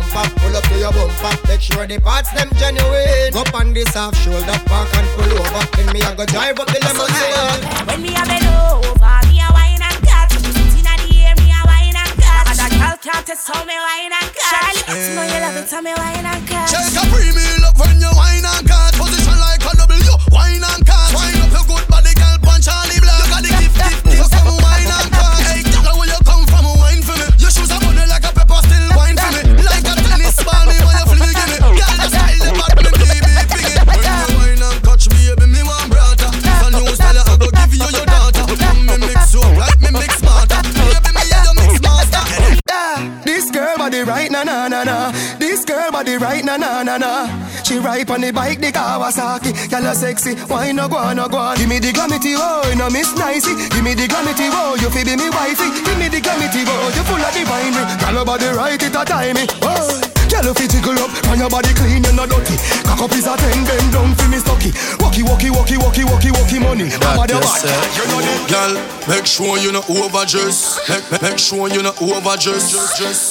bumper, pull up to your bumper, make sure the parts them genuine. Up on this half shoulder, park and pull over. Then me I go drive up the limousine. When me a bend over, me a wine and cut. Inna the air, me a wine and cut. And a girl can't test how me wine and cut. Charlie, you know you love it, tell me wine and cut. Shake a premium up when you wine and cut. Position like a W, wine and cut. Body right na na na na. This girl body right na na na na. She ride on the bike the Kawasaki. Girl a sexy, why no go on, no go on. Give me the glamity, oh, no miss nicey. Give me the glamity, oh, you fi be me wifey. Give me the glamity, oh, you full of divine. Girl your body right it a time me. Oh. Girl, you fit jiggle up, and your body clean, you not dirty. Cock up is a ten, bend down for me stocky. Walkie, walkie, walkie, walkie, walkie, walkie money. That Body you bad. say. You know the Girl, make sure you not overdress. Make, make- make sure you not overdress.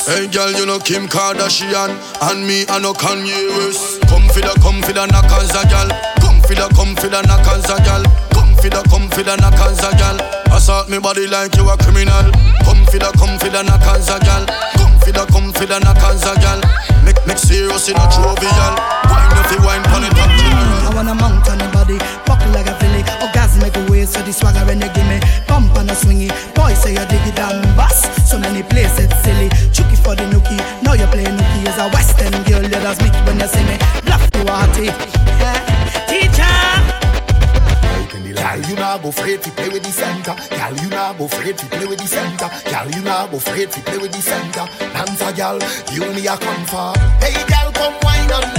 Hey, girl, you know Kim Kardashian and me, I know Kanye West. Come for the, come for the knockers, a girl. Come for the, come for the knockers, a girl. Come for the, come for the knockers, a girl. Assault me body like you a criminal. Come for the, come for the knockers, a girl. Come for the, come for the knockers, a girl. Make, make serious in a jovial. Wine if you wine pon it up general. I wanna mount on the body, buckle like a filly. Orgasm every way, so the swagger when you give me. Pump on a say not go afraid to play with the center. Girl, you not go afraid to play with the center. Girl, you not go afraid to play with the center. Dance a girl, you me a come for. Hey, girl, come wine on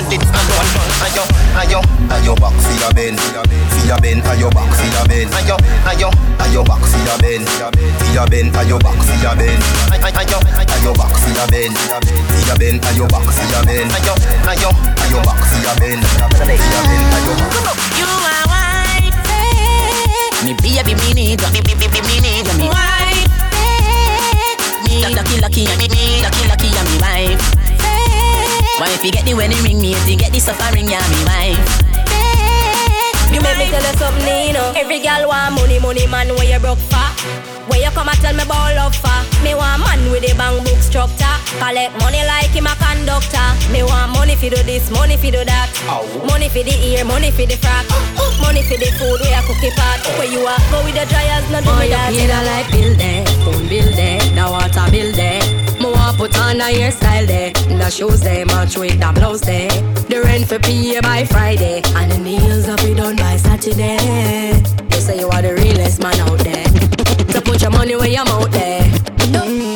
I crank it and one Ayo, ayo, ayo back for your bend For your bend, ayo back for your bend Ayo, ayo, ayo back for your bend For your bend, ayo back for your bend Ayo, ayo back for your bend For your bend, ayo back for your bend Ayo, ayo, ayo back for your bend For your bend, ayo back You are white, me baby, me need, me me me me me need, me white, me lucky lucky, me me lucky lucky, me wife. Why if you get the wedding ring, me if you get the suffering, yeah, me wife. You make me tell you something, Nino. Every girl want money, money, man, where you broke for. Where you come and tell me about love for. Me want man with a bank book structure. Collect money like him a conductor. Me want money for do this, money for do that. Money for the ear, money for the frock. money for the food where you cook it pot. Where you are, go with the dryers, not do Oh, me you that. pay the light bill there, phone bill there, the water bill there. Want a hairstyle there, the shoes there, match with the blouse there. The rent for pay by Friday, and the nails up be done by Saturday. You say you are the realest man out there, so put your money where your mouth there. Mm, oh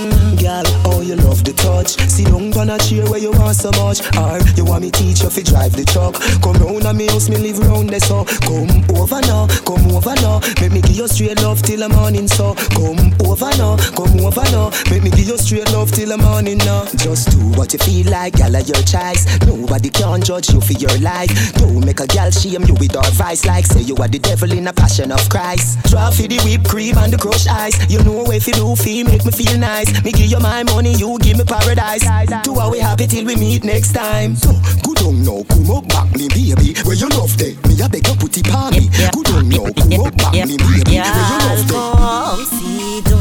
you love the touch. Sit down on a chair where you want so much. Or you want me teach you fi drive the truck. Come round and me house, me live round there so. Come over now, come over now. Make me give you straight love till the morning so. Come over now, come over now. Make me give you straight love till the morning now. Just do what you feel like, girl, your choice. Nobody can judge you for your life. Don't make a girl shame you with advice like say you are the devil in a passion of Christ. Draw for the whipped cream and the crushed ice. You know if you do feel make me feel nice. Me give you my money, you give me paradise. Do how we happy till we meet next time. So good on now, come up back me baby. Where you love day, me a beg you put it on me. Good on now, come up back me baby. Where you love day. Come see do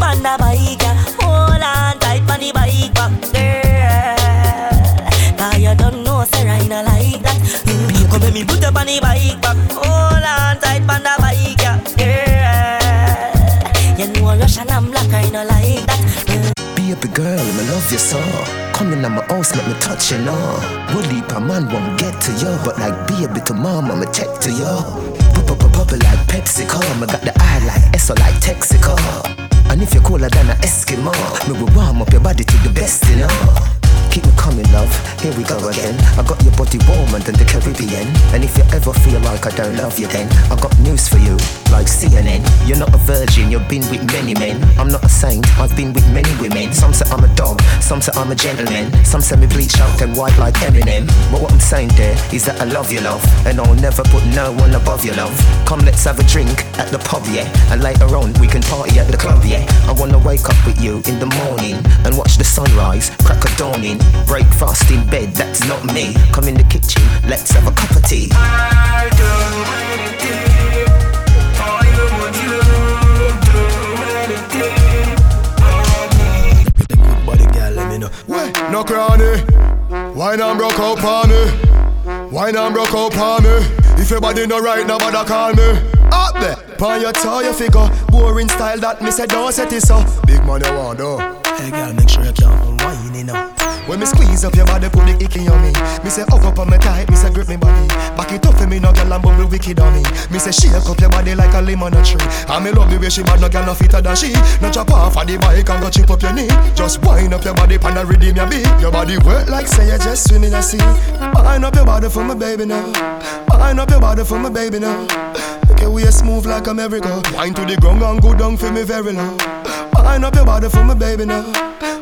Panda bike, hold on tight on the bike back, girl. Cause you don't know, say I not like that. Mm, Come let me put up on the bike back, hold on tight on the bike, girl. You know Russian and black, I not like that. Baby girl, me love you so. Come in my house, make me touch you now. Leap a man won't get to you, but like baby to mama, me check to you. Pop like PepsiCo, me got the eye like Esso like Texaco. And if you're cooler than an Eskimo, me will warm up your body to the best, you know. Keep me coming, love. Here we go again. I got your body warmer than the Caribbean. And if you ever feel like I don't love you, then I got news for you, like CNN. You're not a virgin, you've been with many men. I'm not a saint, I've been with many women. Some say I'm a dog, some say I'm a gentleman. Some say me bleach out and white like Eminem. But what I'm saying there is that I love you, love. And I'll never put no one above your love. Come, let's have a drink at the pub, yeah. And later on, we can party at the club, yeah. I wanna wake up with you in the morning and watch the sunrise, crack a dawning. Breakfast in bed, that's not me. Come in the kitchen, let's have a cup of tea. Girl, let me know. No cranny, wine and broke up on me. Wine and broke up on me. If your body no right, nobody call me. Up there, pon your toe, your figure. Boring style that me say don't set it so. Big money want though. Hey girl, make sure you can't wine you know. When me squeeze up your body, put the icky on me. Me say hug up on me tight, me say grip me body. Back it up for me, no girl and bubble wicked on me. Me say shake up your body like a lemon a tree. And me love the way she bad, no girl no fitter than she. No chop off of the bike and go chip up your knee. Just wind up your body, pan the rhythm your beat. Your body work like say you just swim in the sea. Wind up your body for my baby now. Wind up your body for my baby now. Make your waist move like a merry-go. Wind to the ground and go down for me very low. Wind up your body for my baby now.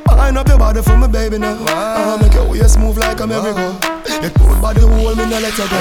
Wind up your body for my baby now. Ah, make your waist move like a merry-go. Your cold body hold me, now let you go.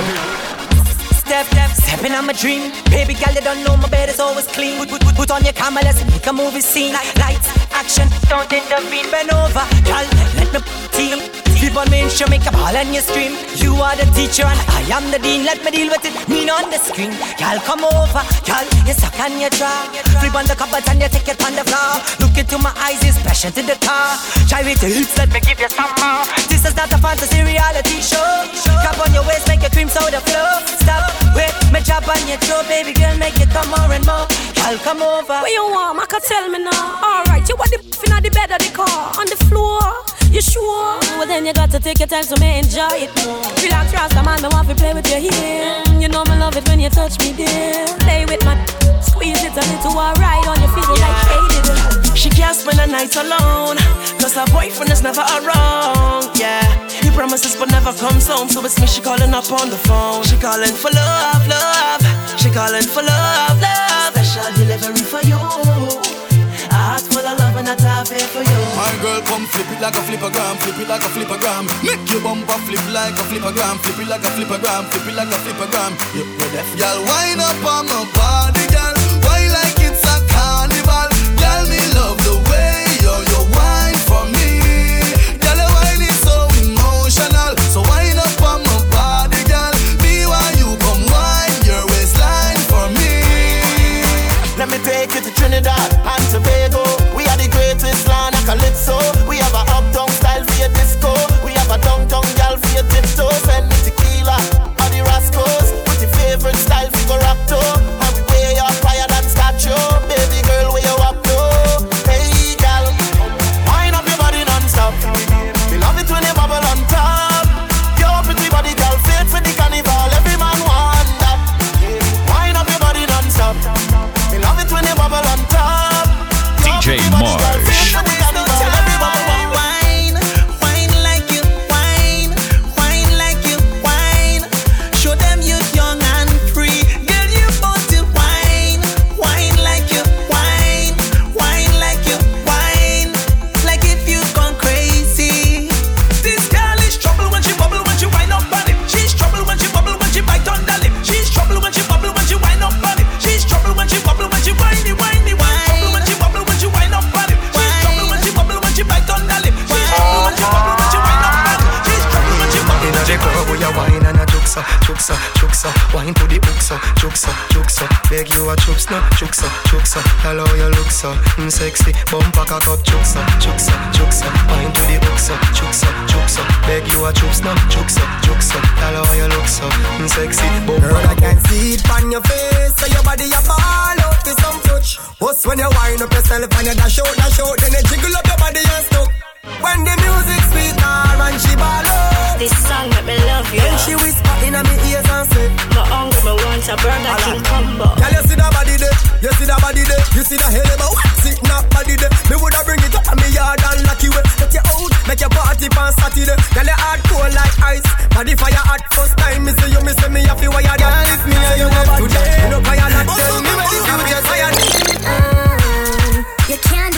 step, step, stepping on my dream. Baby girl, you don't know my bed is always clean. Put, put, put, on your camera, let's make a movie scene. Lights, action, don't intervene, bend over, girl. Let me team. Flip on me and make a ball and you scream. You are the teacher and I am the dean. Let me deal with it, mean on the screen. Girl, come over, girl, you suck on your jaw. Flip on the cupboard and you take it on the floor. Look into my eyes, it's passion to the car. Try with the hips, let me give you some more. This is not a fantasy reality show. Cup on your waist, make your cream soda flow. Stop, wait, me drop on your throat, baby girl, make it come more and more. Girl, come over. Where you want? I can tell me now. Alright, you want the in the bed of the car, on the floor. You sure? Well then you got to take your time so me enjoy it more. Relax, Rasta man, me want to play with your hair. You know me love it when you touch me there. Play with my squeeze it a little alright on your feet yeah. like shaded. She can't spend a night alone, cause her boyfriend is never around. Yeah, he promises but never comes home, so it's me she calling up on the phone. She calling for love, love. She calling for love, love. Special delivery for you heart full of love and a top here for you. My girl, come flip it like a flippergram, flip it like a flippergram. Make your bumper flip like a flippergram, flip it like a flippergram, flip it like a flippergram. You are deaf. Girl, wind up on my body, girl. Why like it's a carnival? Girl, me love the way you you wine for me. Girl, your wine is so emotional. So wind up on my body, girl. Me while you come wine your waistline for me. Let me take you to Trinidad juksa, juksa, juksa Wine to the hook so, juksa, juksa Beg you a chups no, juksa, juksa Tell how you look so, mm, sexy Bumper cock up, juksa, juksa, juksa Wine to the hook so, juksa, juksa Beg you a chups no, juksa, juksa Tell how you look so, mm, sexy Bumper Girl, I can see it on your face So your body a ball out with some touch. Bust when you wind up yourself and you dash out, dash out Then you jiggle up your body and stuck When the music sweet her and she ball out This song make me love you. Then she whisper in my ears and say My hungry, me want a Burger King combo. Girl, you see that body there, you see that body there? You see that hell about sit not body there. Me woulda bring it up on me yard and lock you away Let you out, make your party on Saturday. Girl, your heart cold like ice. Body fire hot first time Me see you, me say me have to wire Girl, if me and you never today You know fire not tell me where the future fire. You can't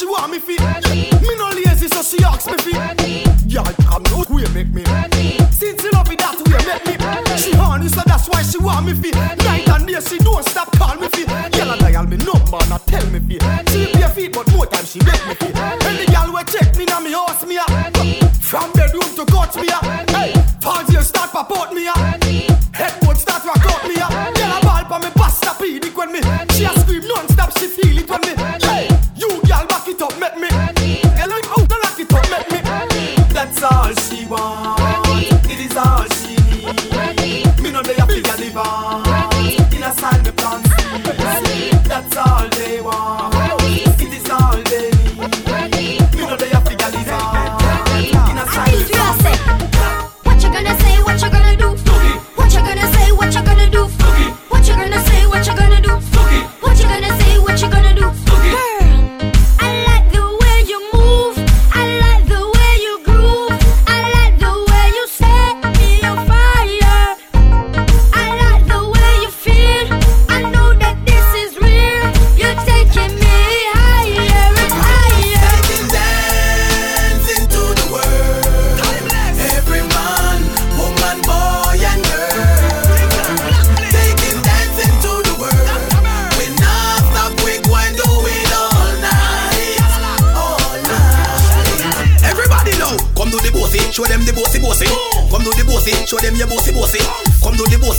she want me fit. Me no lazy so she asks me fit. Y'all come out way make me. Since you love me that way make me. She horny so that's why she want me fit. Night and day she don't stop call me. Girl a dial me number not tell me fit. She pay feet but more time she make me fit. Any girl we check me now me house me a. From bedroom to couch me a. Hey, falls you start pop out me a.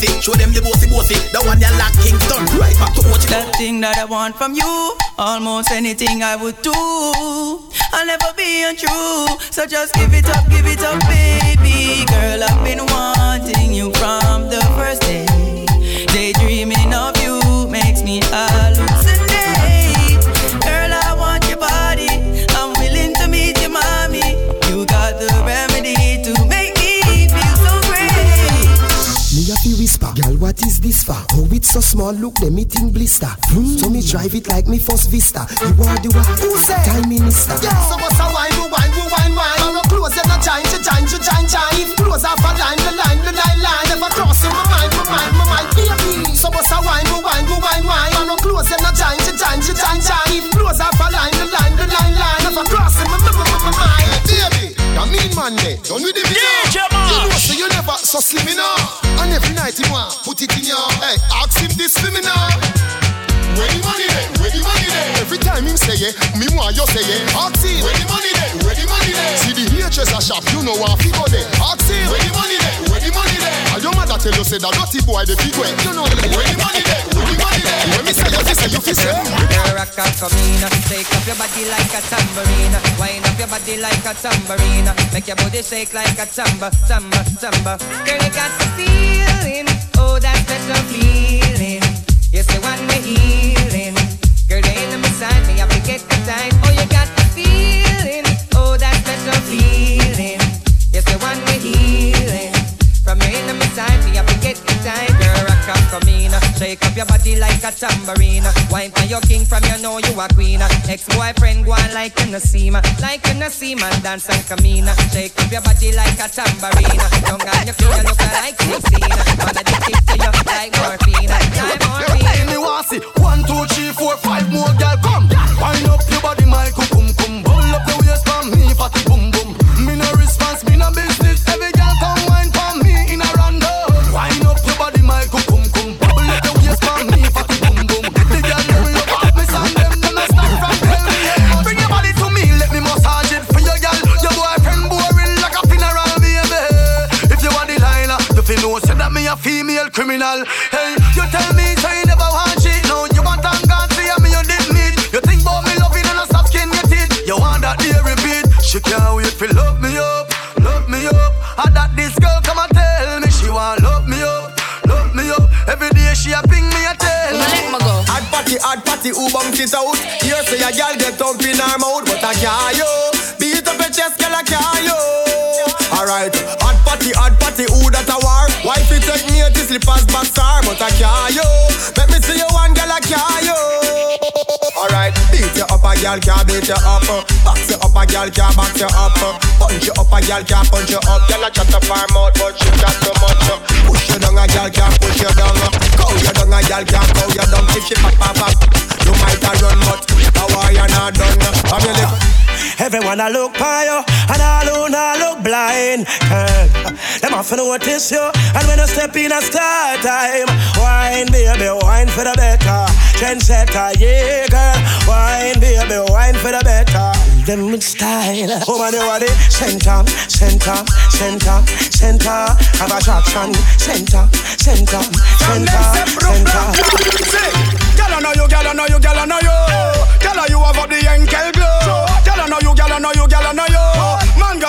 bossy, show them your bossy bossy. The one you like Kingston, right back to what you That thing that I want from you, almost anything I would do. I'll never be untrue, so just give it up, give it up, baby. Girl, I've been wanting you from the first day. Daydreaming of you makes me hallucinate. This for? Oh, it's so small, look, them it in blister. Mm. So me drive it like me first vista. You are the one, who say? Time minister. Yeah, so what's a wine, who wine, who wine, wine? Not close, and not giant, giant, giant, giant. Close off a line, the line, the line, line. Ask him this for me now. Where the money there? Where the money there? Every time him say yeah, me want you say yeah. Ask him. Where the money there? Where the money there? See the hairdresser shop, you know what figure there. Ask him. Where the money there? Where the money there? And your mother tell you say that dirty boy the big way. You know where the money there? Where the money me shake up your body like a tambourine, up your body like a tambourine, make your body shake like a tamba, tamba, tamba. Girl, you got the feeling, oh that special feeling. Healing. Girl, me, I forget the time. Oh, you got the feeling, oh that special feeling. We're healing. From me, forget the time. Girl, shake up your body like a tambourine. Wine for your king from you know you a queen. Ex-boyfriend go on like you no see like you no see man dance and come in. Shake up your body like a tambourine. Young and you clean, you look like 16. Man addicted to you like morphine, like morphine. Me want see one, two, three, four, five more girl come. Wind up your body, my criminal. Hey, you tell me so you never want shit. No, you want and God see me you didn't need. You think about me loving and a soft skin get it. You want that day repeat. She can't wait for love me up, love me up. And that this girl come and tell me she want love me up, love me up. Every day she a ping me a tell me. Hard party, hard party, who bumps it out? Here say a girl get up in her mouth, but I can't yo. Beat up your chest, girl I can't yo. Alright, hard party, hard party, who take me to slippers boxer, but I can't yo. Let me see you one girl I can't yo. Alright, beat you up a girl can't beat you up. Uh. Box you up a girl can't box you up. Uh. Punch you up a girl can't punch you up. Girl I chat up her mouth, but she chat too much. Uh. Push you down a girl can't push you down. Cow you down a girl can't cow you down. If she pop pop pop, you might a run, but a war you not done. Come here, live. Everyone I look by you, and all who not look blind. Girl, them off notice you, and when you step in a start time, wine baby, wine for the better. Trendsetter, yeah, girl, wine baby, wine for the better. Them with style, oh, woman you are the center, center, center, center of attraction, center, center, center, center. Girl, I know you, girl, I know you, girl, I know you. Girl, you have up the Henkel glow. Girl, I know you, girl, I know you,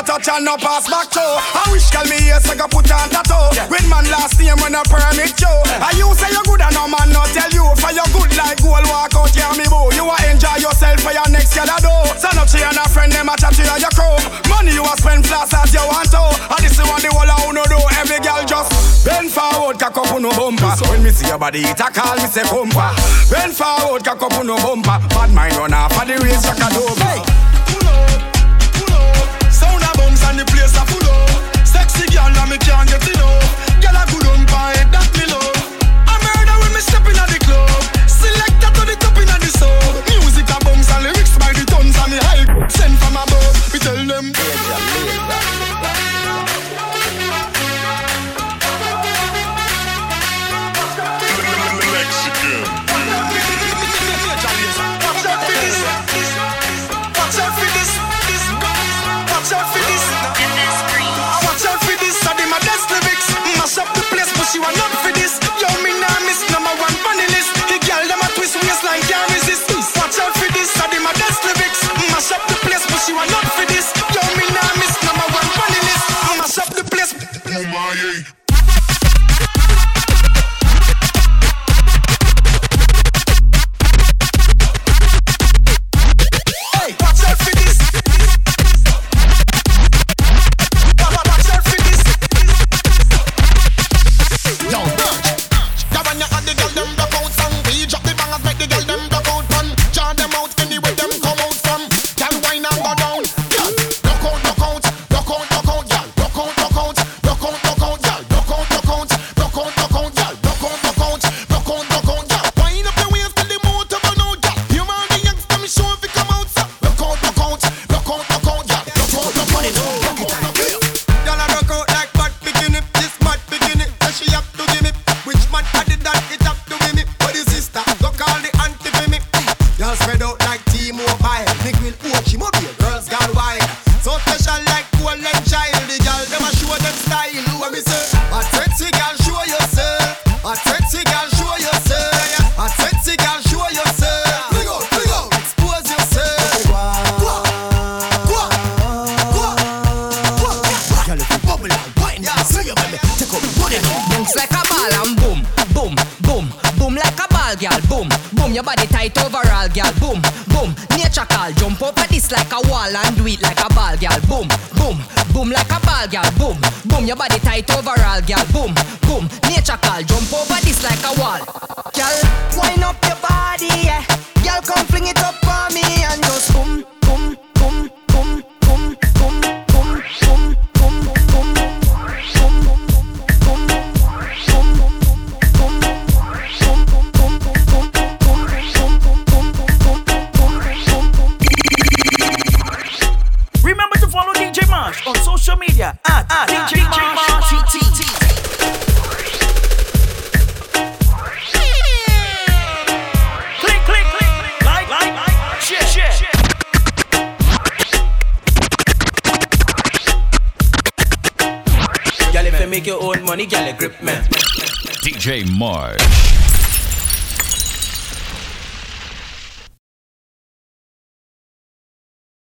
Man got touch and no pass back to. I wish call me yes, I got put on tattoo. When man last name when I permit you. I you say you good and no man not tell you. For your good like gold walk out, yeah me boo. You a enjoy yourself for your next girl I do. Up to you and a friend them a chat you your crew. Money you a spend fast as you want to. And this is what the whole of uno do. Every girl just bend forward, cock up on no bumper. When me see your body, it a call me say compa. Bend forward, cock up on no bumper. Bad mind run off of the race, jack a dope. Hey. Me can't get enough.